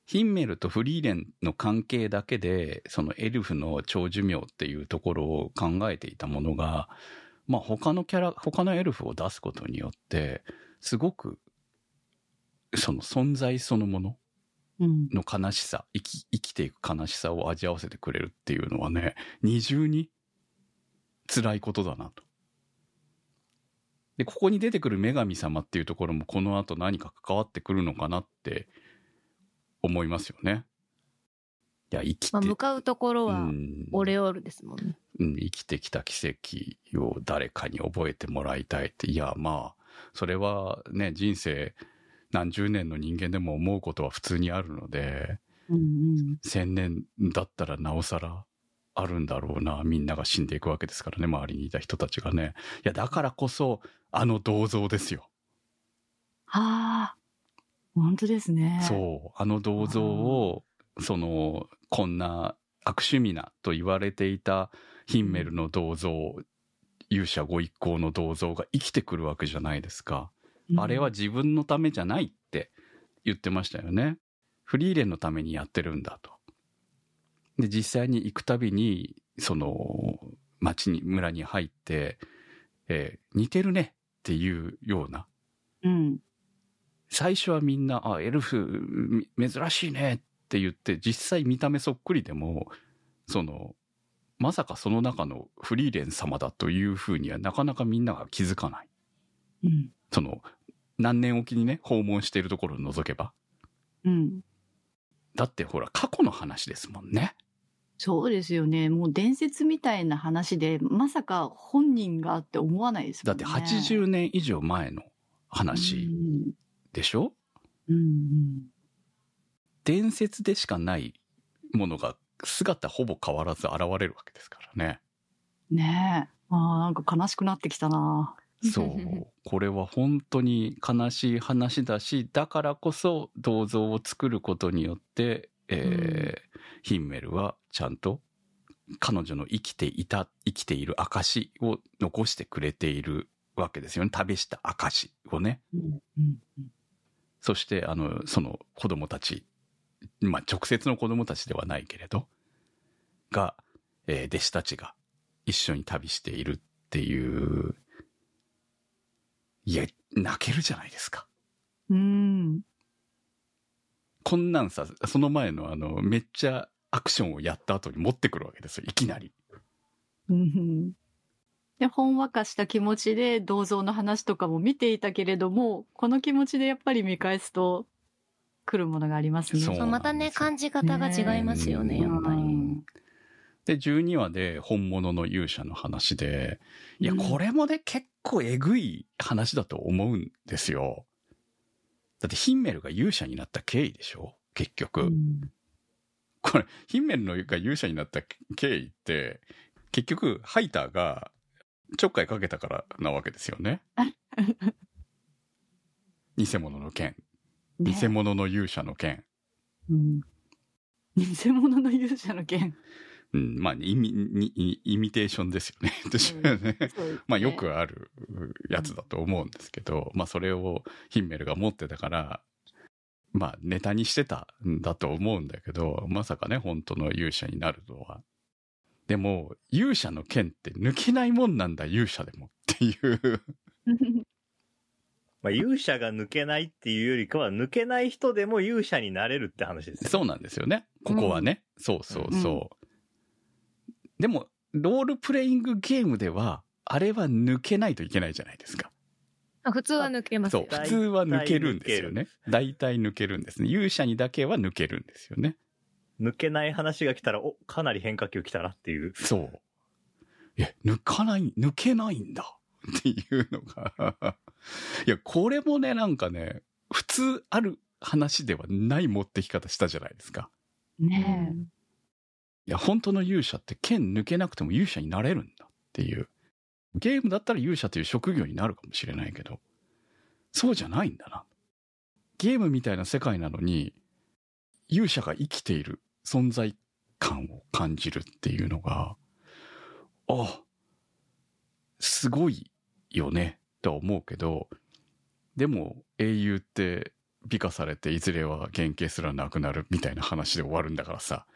ヒンメルとフリーレンの関係だけで、そのエルフの長寿命っていうところを考えていたものが、まあ他のキャラ、他のエルフを出すことによって、すごく、その存在そのものうん。の悲しさ、生き、生きていく悲しさを味わわせてくれるっていうのはね、二重に辛いことだなと。で、ここに出てくる女神様っていうところもこの後何か関わってくるのかなって思いますよね。いや、生きて、まあ向かうところはうんオレオールですもんね。うん、生きてきた奇跡を誰かに覚えてもらいたいって、いや、まあ、それはね、人生何十年の人間でも思うことは普通にあるので、うんうん。千年だったらなおさらあるんだろうな。みんなが死んでいくわけですからね、周りにいた人たちがね。いや、だからこそ、あの銅像ですよ。はあ。本当ですね。そう。あの銅像を、その、こんな悪趣味なと言われていたヒンメルの銅像、勇者ご一行の銅像が生きてくるわけじゃないですか。うんあれは自分のためじゃないって言ってましたよね。フリーレンのためにやってるんだと。で、実際に行くたびに、その、町に、村に入って、えー似てるねっていうような、うん。最初はみんな、あ、エルフ、み珍しいねって言って、実際見た目そっくりでも、その、まさかその中のフリーレン様だというふうにはなかなかみんなが気づかない。うん。その、何年おきにね、訪問しているところを除けば。うん。だってほら、過去の話ですもんね。そうですよね。もう伝説みたいな話で、まさか本人がって思わないですだってもんね。80年以上前の話でしょ、うん。うん伝説でしかないものが姿ほぼ変わらず現れるわけですからね。うん。ねえ。ああ、なんか悲しくなってきたな。そう。これは本当に悲しい話だし、だからこそ銅像を作ることによって、えーヒンメルはちゃんと彼女の生きていた、生きている証を残してくれているわけですよね。旅した証をね。うん。うん。そして、あの、その子供たち、まあ、直接の子供たちではないけれど、が、えー弟子たちが一緒に旅しているっていう、いや、泣けるじゃないですか。うん。こんなんさ、その前のあの、めっちゃアクションをやった後に持ってくるわけですよ、いきなり。うん。で、ほんわかした気持ちで銅像の話とかも見ていたけれども、この気持ちでやっぱり見返すと来るものがありますね。そうそうまたね、感じ方が違いますよね、やっぱり。うんで、12話で本物の勇者の話で、いや、うんこれもね、結構えぐい話だと思うんですよ。だってヒンメルが勇者になった経緯でしょ結局。うんこれ、ヒンメルのが勇者になった経緯って、結局、ハイターがちょっかいかけたからなわけですよね。偽物の剣。ね偽物の勇者の剣。うん偽物の勇者の剣。うん、まあイミにイ、イミテーションですよね。私はね。まあよくあるやつだと思うんですけど、まあそれをヒンメルが持ってたから、まあネタにしてたんだと思うんだけど、まさかね、本当の勇者になるとは。でも、勇者の剣って抜けないもんなんだ、勇者でもっていう。まあ、勇者が抜けないっていうよりかは、抜けない人でも勇者になれるって話ですよ。そうなんですよね。ここはね。そうそうそう。でも、ロールプレイングゲームでは、あれは抜けないといけないじゃないですか。あ普通は抜けますよ。そう、普通は抜けるんですよね。大体抜けるんですね。勇者にだけは抜けるんですよね。抜けない話が来たら、お、かなり変化球来たなっていう。そう。え、抜かない、抜けないんだ っていうのが。いや、これもね、なんかね、普通ある話ではない持ってき方したじゃないですか。ねいや、本当の勇者って剣抜けなくても勇者になれるんだっていう。ゲームだったら勇者という職業になるかもしれないけど、そうじゃないんだな。ゲームみたいな世界なのに、勇者が生きている存在感を感じるっていうのが、あ、すごいよね、とは思うけど、でも英雄って美化されていずれは原型すらなくなるみたいな話で終わるんだからさ。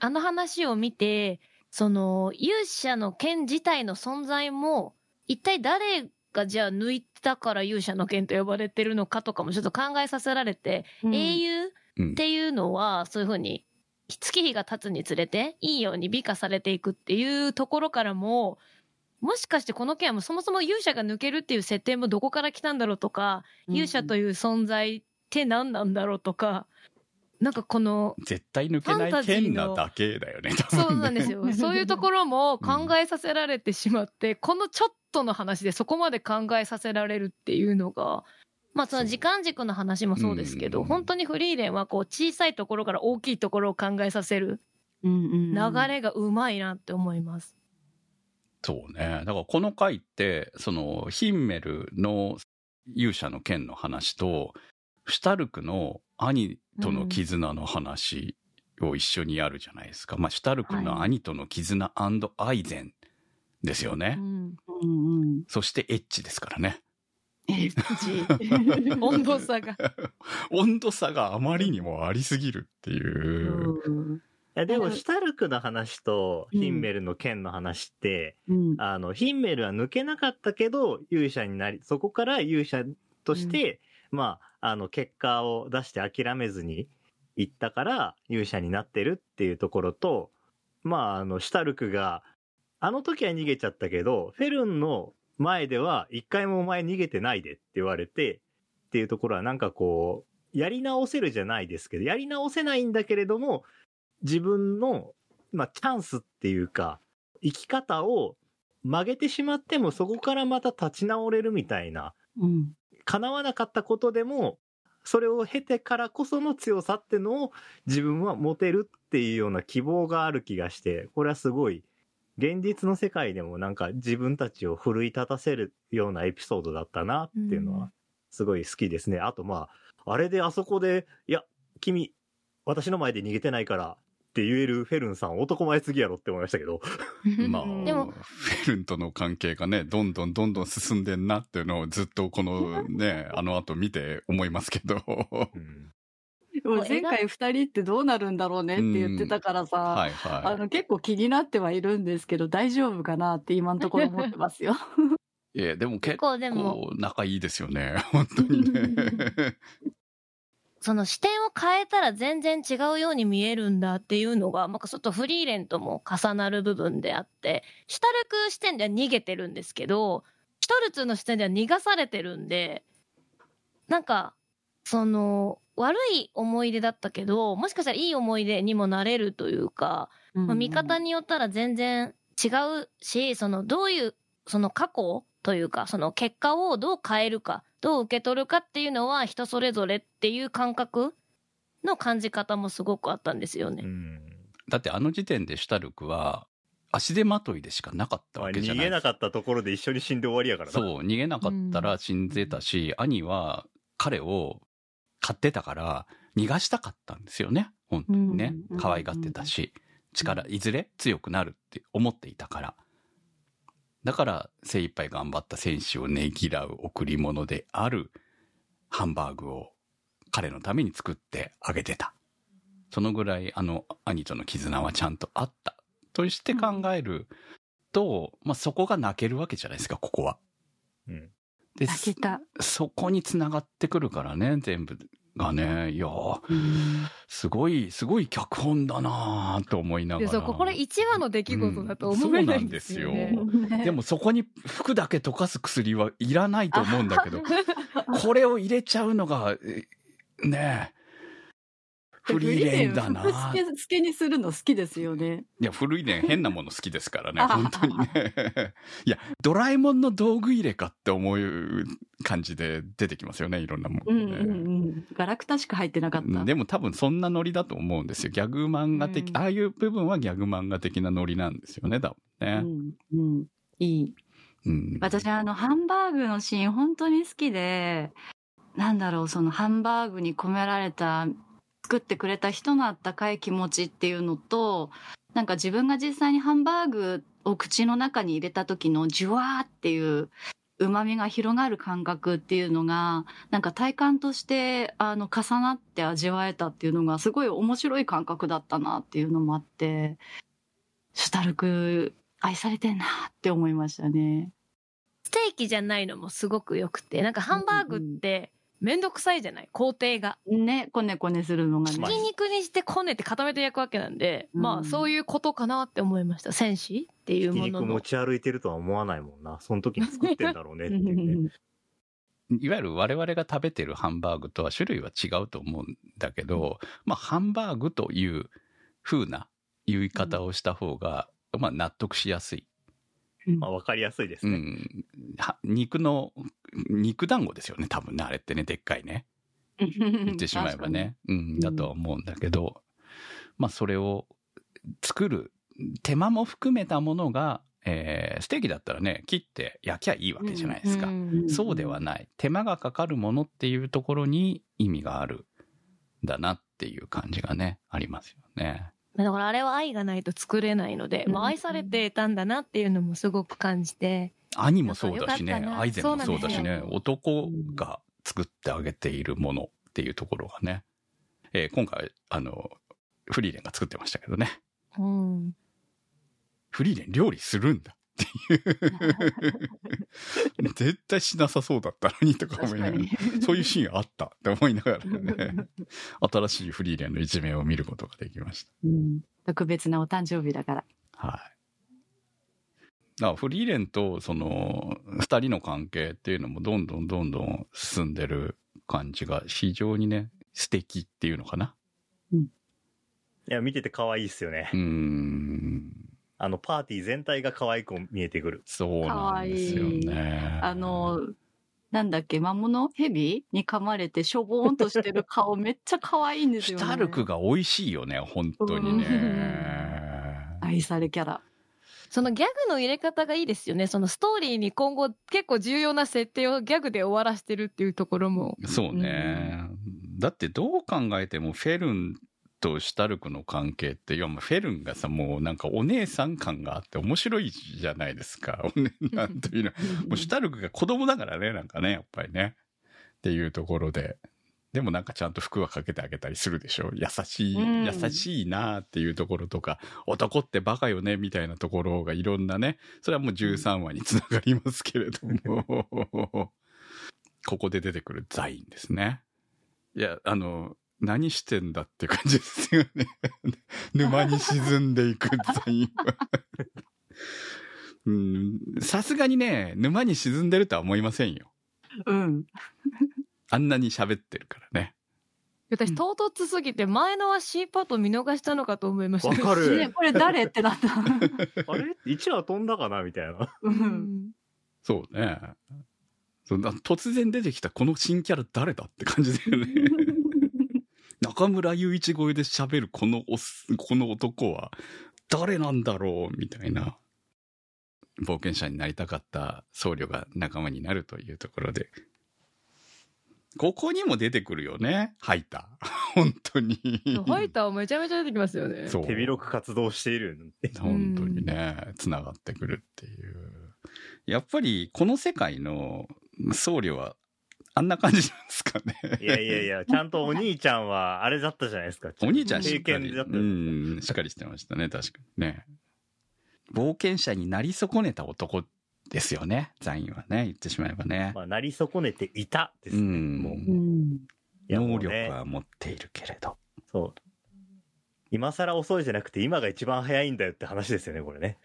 あの話を見て、その、勇者の剣自体の存在も、一体誰がじゃあ抜いたから勇者の剣と呼ばれてるのかとかもちょっと考えさせられて、英雄うんっていうのは、そういうふうに、月日が経つにつれて、いいように美化されていくっていうところからも、もしかしてこの件はそもそも勇者が抜けるっていう設定もどこから来たんだろうとか、勇者という存在って何なんだろうとか、なんかこの、絶対抜けない剣なだけだよね、ね そうなんですよ。そういうところも考えさせられてしまって、このちょっとの話でそこまで考えさせられるっていうのが、まあその時間軸の話もそうですけど、うん本当にフリーレンはこう小さいところから大きいところを考えさせる流流れがうまいなって思います。そうね。だからこの回って、その、ヒンメルの勇者の剣の話と、シュタルクの兄との絆の話を一緒にやるじゃないですか。まあ、シュタルクの兄との絆アイゼンですよね。うんうんそしてエッチですからね。エ 温度差が。温度差があまりにもありすぎるっていう。うん。いやでも、うんシュタルクの話とうん。ヒンメルの剣の話って、うん。あの、ヒンメルは抜けなかったけど、勇者になり、そこから勇者として、まあ、あの、結果を出して諦めずに行ったから、勇者になってるっていうところと、まあ、あの、シュタルクが、あの時は逃げちゃったけど、フェルンの前では、一回もお前逃げてないでって言われて、っていうところはなんかこう、やり直せるじゃないですけど、やり直せないんだけれども、自分の、まあ、チャンスっていうか、生き方を曲げてしまってもそこからまた立ち直れるみたいな、うん。叶わなかったことでも、それを経てからこその強さってのを自分は持てるっていうような希望がある気がして、これはすごい、現実の世界でもなんか自分たちを奮い立たせるようなエピソードだったなっていうのうんは、すごい好きですね。あとまあ、あれであそこで、いや、君、私の前で逃げてないからって言えるフェルンさん男前すぎやろって思いましたけど。まあ、でもフェルンとの関係がね、どんどんどんどん進んでんなっていうのをずっとこのね、あの後見て思いますけど。うんもう前回二人ってどうなるんだろうねって言ってたからさ、はいあはの結構気になってはいるんですけど大丈夫かなって今のところ思ってますよ。い。いや、でも結結構でも、構仲いいですよね。本当にね。その視点を変えたら全然違うように見えるんだっていうのが、なんかちょっとフリーレンとも重なる部分であって、シュタルク視点では逃げてるんですけど、シュタルツの視点では逃がされてるんで、なんか、その、悪い思い出だったけど、もしかしたらいい思い出にもなれるというか、まあ、見方によったら全然違うし、その、どういう、その過去というか、その結果をどう変えるか、どう受け取るかっていうのは人それぞれっていう感覚の感じ方もすごくあったんですよね。うん。だってあの時点でシュタルクは足手まといでしかなかったまあわけじゃない逃げなかったところで一緒に死んで終わりやからな。そう、逃げなかったら死んでたし、兄は彼を買ってたから逃がしたかったんですよね。本当にねうん。可愛がってたし、力、いずれ強くなるって思っていたから。だから精一杯頑張った選手をねぎらう贈り物であるハンバーグを彼のために作ってあげてた。そのぐらいあの兄との絆はちゃんとあった。として考えると、まあそこが泣けるわけじゃないですか、ここは。うん。で、泣けた。そこにつながってくるからね、全部がね。いやーすごい、すごい脚本だなーと思いながら。でそう、これ1話の出来事だと思えないんですよ、ねそうなんでもそこに服だけ溶かす薬はいらないと思うんだけど、これを入れちゃうのが、えねえ、フリーレンだなフリーレン服付けにするの好きですよね。いや、フリーレン変なもの好きですからね、あ 本当にね。いや、ドラえもんの道具入れかって思う感じで出てきますよね、いろんなものね。うんうんうん。ガラクタしか入ってなかった。でも多分そんなノリだと思うんですよ。ギャグ漫画的、うんああいう部分はギャグ漫画的なノリなんですよね、多分ね。うんうん。いい。うん。私あのハンバーグのシーン本当に好きで、なんだろう、そのハンバーグに込められた、作ってくれた人のあったかい気持ちっていうのと、なんか自分が実際にハンバーグを口の中に入れた時のジュワーっていう旨味が広がる感覚っていうのが、なんか体感として、あの、重なって味わえたっていうのが、すごい面白い感覚だったなっていうのもあって、シュタルク、愛されてんなって思いましたね。ステーキじゃないのもすごく良くて、なんかハンバーグってめんどくさいじゃない工程が。ね、こねこねするのがねまあ。ひき肉にしてこねて固めて焼くわけなんで、うんまあそういうことかなって思いました。戦士っていうものの肉持。ち歩いてるとは思わないもんな。その時に作ってんだろうねっていうね。いわゆる我々が食べてるハンバーグとは種類は違うと思うんだけど、まあハンバーグという風な言い方をした方が、まあ納得しやすい。まあわかりやすいですね。うん。は肉の、肉団子ですよね、多分ね、あれってね、でっかいね。言ってしまえばね。うん、だとは思うんだけど、まあそれを作る手間も含めたものが、えーステーキだったらね、切って焼きゃいいわけじゃないですか。うんそうではない。手間がかかるものっていうところに意味がある。んだなっていう感じがね、ありますよね。だからあれは愛がないと作れないので、まあ愛されてたんだなっていうのもすごく感じて、兄もそうだしねアイゼンもそうだしねそうなんです、男が作ってあげているものっていうところがね、えー今回、あの、フリーレンが作ってましたけどね、うん。フリーレン料理するんだっていう。絶対しなさそうだったのにとか思いながら、そういうシーンあったって思いながらね、新しいフリーレンの一面を見ることができました。うん特別なお誕生日だから。はい。だからフリーレンとその二人の関係っていうのもどんどんどんどん進んでる感じが非常にね、素敵っていうのかな。いや、見てて可愛いっすよねう。ーん。あの、パーティー全体が可愛く見えてくる。そうなんですよね。あの、なんだっけ、魔物蛇に噛まれてしょぼーんとしてる顔めっちゃ可愛いんですよね。シュタルクが美味しいよね、本当にね。愛されキャラ。そのギャグの入れ方がいいですよね。そのストーリーに今後結構重要な設定をギャグで終わらせてるっていうところも。そうね。だってどう考えてもフェルンとシュタルクの関係って、いやもうフェルンがさ、もうなんかお姉さん感があって面白いじゃないですか。おね、なんというの。もうシュタルクが子供だからね、なんかね、やっぱりね。っていうところで。でもなんかちゃんと服はかけてあげたりするでしょ？優しい、うん優しいなっていうところとか、男ってバカよねみたいなところがいろんなね、それはもう13話につながりますけれども、ここで出てくるザインですね。いや、あの、何してんだって感じですよね。沼に沈んでいくザインは。うんさすがにね、沼に沈んでるとは思いませんよ。うん。あんなに喋ってるから私、唐突すぎて、前のは C パート見逃したのかと思いました。わかる ねこれ誰ってなった。あれ ?1 話飛んだかなみたいな。う。うんん。そうね。そんな突然出てきたこの新キャラ誰だって感じだよね。中村雄一声で喋るこのおす、この男は誰なんだろうみたいな。冒険者になりたかった僧侶が仲間になるというところで。ここにも出てくるよね。ハイター。本当に。ファイターめちゃめちゃ出てきますよね。そう。手広く活動している。本当にね、繋がってくるっていう。やっぱり、この世界の僧侶は、あんな感じなんですかね。いやいやいや、ちゃんとお兄ちゃんはあれだったじゃないですか。お兄ちゃんし経っかり、験だったう。ん、しっかりしてましたね、確かにね。冒険者になり損ねた男ですよね、ザインはね、言ってしまえばね。まあ、なり損ねていたですね。うんもう。うん。いやも能力は持っているけれど。そう。今更遅いじゃなくて今が一番早いんだよって話ですよね、これね。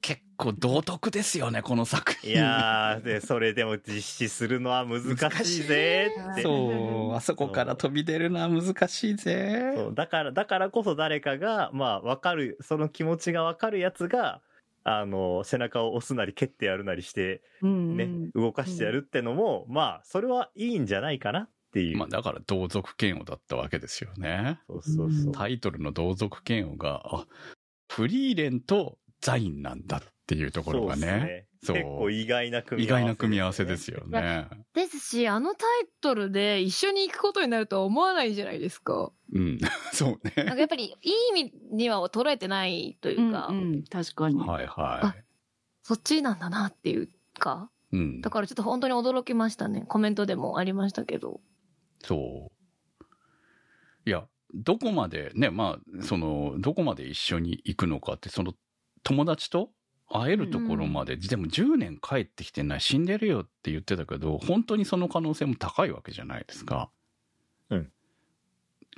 結構道徳ですよね、この作品。いやー、で、それでも実施するのは難しいぜって。そう、あそこから飛び出るのは難しいぜ。そうだから、だからこそ誰かが、まあ、わかる、その気持ちがわかるやつが、あの、背中を押すなり蹴ってやるなりして、うんね、動かしてやるってのも、まあ、それはいいんじゃないかなっていう。まあだから同族嫌悪だったわけですよね。そうそうそう。タイトルの同族嫌悪が、あ、フリーレンとザインなんだっていうところがそうっね。そうす結構意外な組意み合わせ、外な組み合わせですよね。ですし、あのタイトルで一緒に行くことになるとは思わないじゃないですか。うん。そうなんね。かやっぱり、いい意味には捉えてないというか、うんうん、確かに。はいはそっちなんだなっていうか、い。うんだ。からちょっと本当に驚きましたね。コメントでもありましたけど。そう。いや、どこまでね、まあ、その、どこまで一緒に行くのかって、その、友達と会えるところまで、でも10年帰ってきてない、死んでるよって言ってたけど、本当にその可能性も高いわけじゃないですか。うん。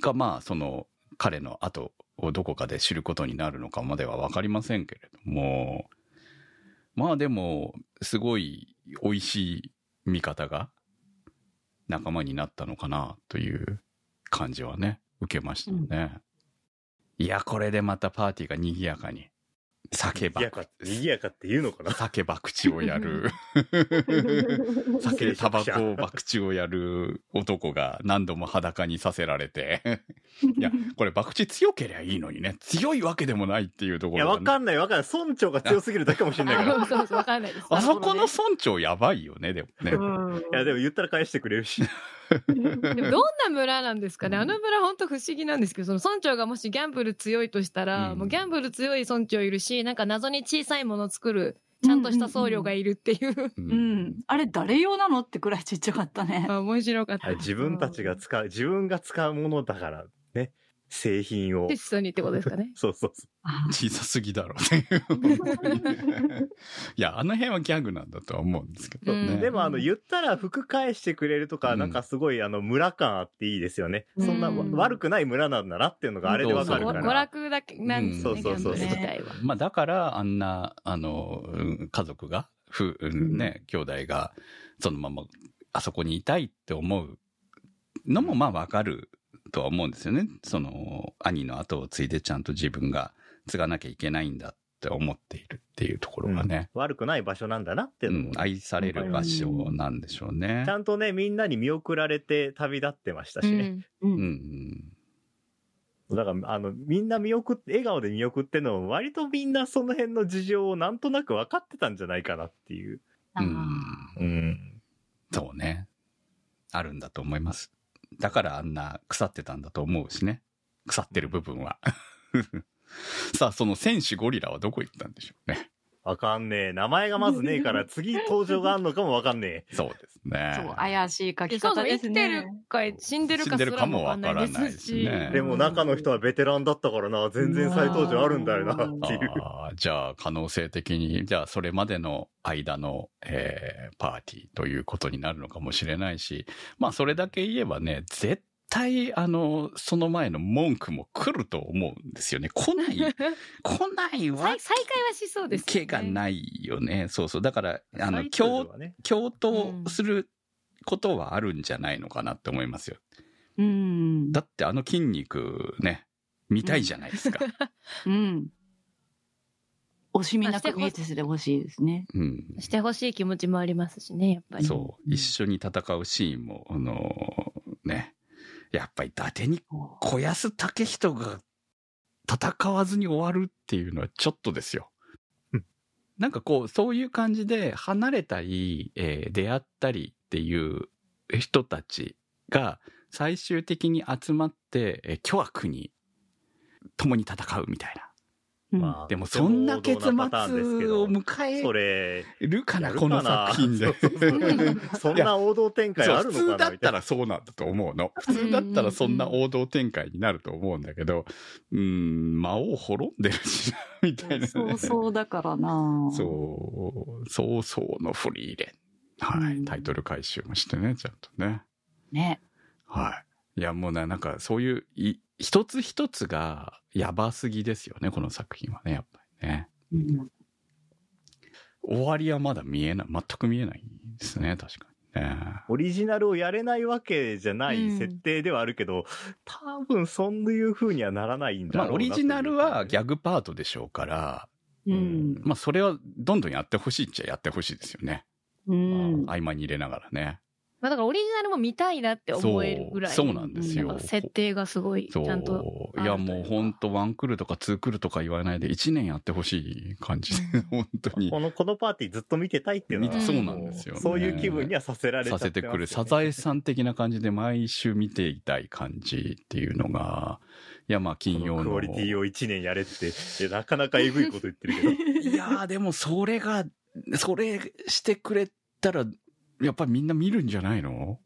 が、まあ、その、彼の後をどこかで知ることになるのかまではわかりませんけれども、まあでも、すごい美味しい味方が仲間になったのかなという感じはね、受けましたね。いや、これでまたパーティーが賑やかに。酒ば賑やか、賑やかって言うのかな？酒ば口をやる。酒、タバコ、ば口をやる男が何度も裸にさせられて。いや、これ、博打強けりゃいいのにね。強いわけでもないっていうとこいや、ろがね、わかんないわかんない。村長が強すぎるだけかもしれないから。い そうそう、わかんないです。あそこの村長やばいよね、でもね。うんや、でも言ったら返してくれるし。でもどんな村なんですかね、あの村本当不思議なんですけど、その村長がもしギャンブル強いとしたら、うんもうギャンブル強い村長いるし、なんか謎に小さいものを作る、ちゃんとした僧侶がいるっていう。ううん。あれ誰用なのってくらいちっちゃかったね。あ面白かった。はい自分たちが使う、自分が使うものだから、ね。製品をテ。ストにってことですかね。そうそうそ小さすぎだろうね。いや、あの辺はギャグなんだとは思うんですけどう。ね。うんでも、あの、言ったら服返してくれるとか、うんなんかすごい、あの、村感あっていいですよね。そんなうん悪くない村なんだなっていうのがあれでわかるから。楽だけなんですね、うんそうそうそうギャンブル自体は。まあだからあんな、あの、うん家族が、ふ、うんね、兄弟がそのままあそこにいたいって思うのもまあわかるとは思うんですよね。その、兄の後を継いでちゃんと自分が継がなきゃいけないんだって思っているっていうところがね、悪くない場所なんだなっていうのも、うん、愛される場所なんでしょうねち。ゃんとね、みんなに見送られて旅立ってましたしね。う。うんん。だから、あの、みんな見送って、笑顔で見送ってんのも、割とみんなその辺の事情をなんとなく分かってたんじゃないかなっていう。うん。うん。そうね。あるんだと思います。だからあんな腐ってたんだと思うしね。腐ってる部分は。さあ、その戦士ゴリラはどこ行ったんでしょうね。わかんねえ。名前がまずねえから、次登場があんのかもわかんねえ。そうですね。そう、怪しい書きそうそう、方です生きてね。るか死んでるかすらもわかんないです死んでるかもわからないですし。ねでも中の人はベテランだったからな、全然再登場あるんだよな、っていう。あーじゃあ、可能性的に、じゃあ、それまでの間の、えーパーティーということになるのかもしれないし、まあ、それだけ言えばね、絶対、あの、その前の文句も来ると思うんですよね。来ない、来ないわ再再会はしそうです、けがないよね。そうそう。だから、あの、共ね共闘することはあるんじゃないのかなって思いますよ。うん。だってあの筋肉ね、見たいじゃないですか。うん。惜しみなく見えててほしいですね。うん。してほしい気持ちもありますしね、やっぱり。そう。一緒に戦うシーンも、あのね、やっぱり伊達に小安武人が戦わずに終わるっていうのはちょっとですようん。なんかこう、そういう感じで離れたり、えー出会ったりっていう人たちが最終的に集まって、えー巨悪に共に戦うみたいな。うんまあでもそんな結末を迎そえれ、るかな、この作品で。そんな王道展開あるのかなそう普通だったらそうなんだと思うの。普通だったらそんな王道展開になると思うんだけど、うーん、魔王滅んでるしな、みたいな、ね。そうそうだからなそう。そうそうのフリーレン。はい。うんタイトル回収もしてね、ちゃんとね。ね。はい。いや、もうね、なんかそういう、い一つ一つがやばすぎですよね、この作品はね、やっぱりね。うん終わりはまだ見えない、全く見えないですね、確かにね。オリジナルをやれないわけじゃなうんい設定ではあるけど、多分そういう風にはならないんだまあ、ろうなオリジナルはギャグ。グパートでしょうから、うん。まあ、それはどんどんやってほしいっちゃやってほしいですよね。うん。合間に入れながらね。まあだからオリジナルも見たいなって思えるぐらい。そうそうなんですよ設定がすごい、ちそう。ゃんと。いや、もう本当ワンクールとかツークールとか言わないで1年やってほしい感じで、本当にこの、このパーティーずっと見てたいっていうのは、そうなんですよねそういう気分にはさせられてますよねせてくる。サザエさん的な感じで毎週見ていたい感じっていうのが、いや、まあ金曜の。このクオリティを1年やれって、なかなかえぐいこと言ってるけど。いやーでもそれが、それしてくれたら、やっぱりみんな見るんじゃないの？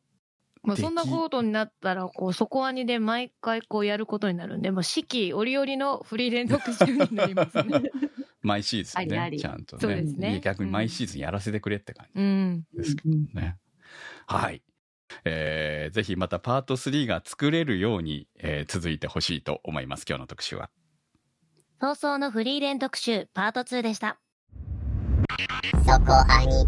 まあそんなことになったら、こう、そこアニで毎回こうやることになるんで、もう四季折々のフリーレン特集になりますね。毎シーズンね。ありありちゃんとね。そうですね逆に毎シーズンやらせてくれって感うん。じですけどね。はい。えーぜひまたパート3が作れるように、えー続いてほしいと思います。今日の特集は。放送のフリーレン特集パート2でした。そこアニ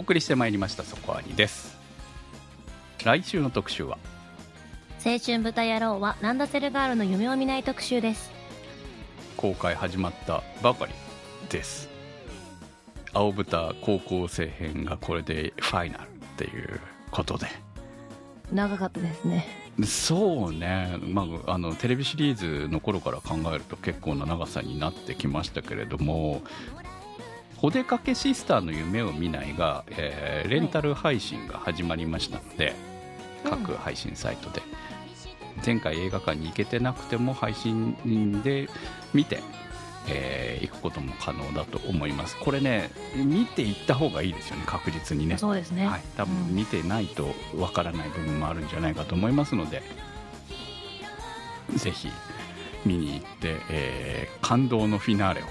お送りしてまいりました、そこありです。来週の特集は、青春豚野郎はランドセルガールの夢を見ない特集です公開始まったばかりです。青豚高校生編がこれでファイナルっていうことで。長かったですね。そうね、まあ、あのテレビシリーズの頃から考えると結構な長さになってきましたけれども「お出かけシスターの夢を見ないが」えーレンタル配信が始まりましたので、各配信サイトで。前回映画館に行けてなくても配信で見て、えー行くことも可能だと思います。これね見ていった方がいいですよね確実にね。そうですね。はい、多分見てないとわからない部分もあるんじゃないかと思いますのでぜひ見に行って、えー感動のフィナーレを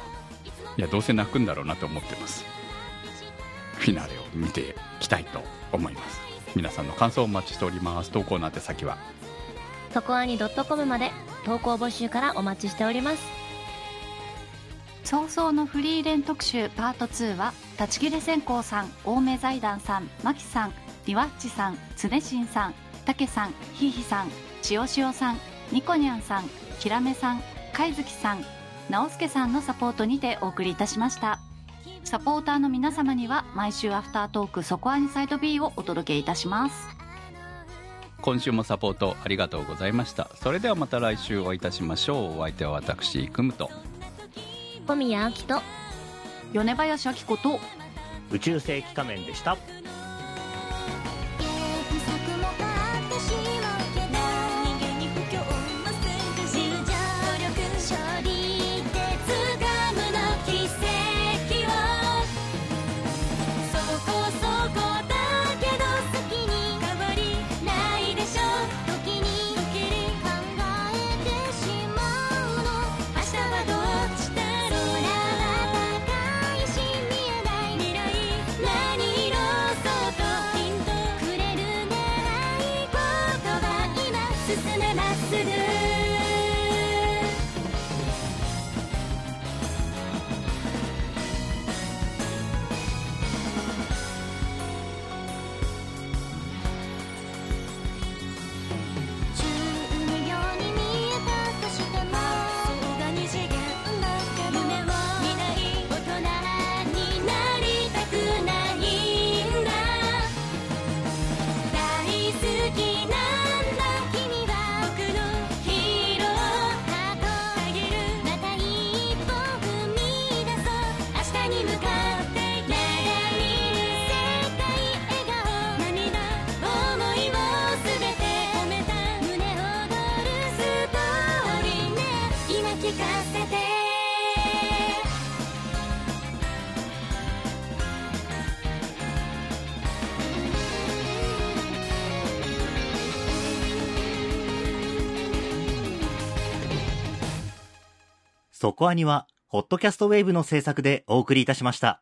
いやどうせ泣くんだろうなと思ってます。フィナーレを見ていきたいと思います。皆さんの感想をお待ちしております。投稿の宛先は？そこアニ .com まで。投稿募集からお待ちしております。早々のフリーレン特集パート2は立ち切れ線香さん青梅財団さんマキさんリワッチさん常新さんたけさんひひさんちおしおさんニコニャンさんきらめさんかいずきさん直輔さんのサポートにてお送りいたしました。サポーターの皆様には毎週アフタートークそこアニサイド B をお届けいたします。今週もサポートありがとうございました。それではまた来週お会いいたしましょう。お相手は私くむと。小宮明と米林明子と宇宙世紀仮面でした。「コアニは、ホットキャストウェーブの制作でお送りいたしました。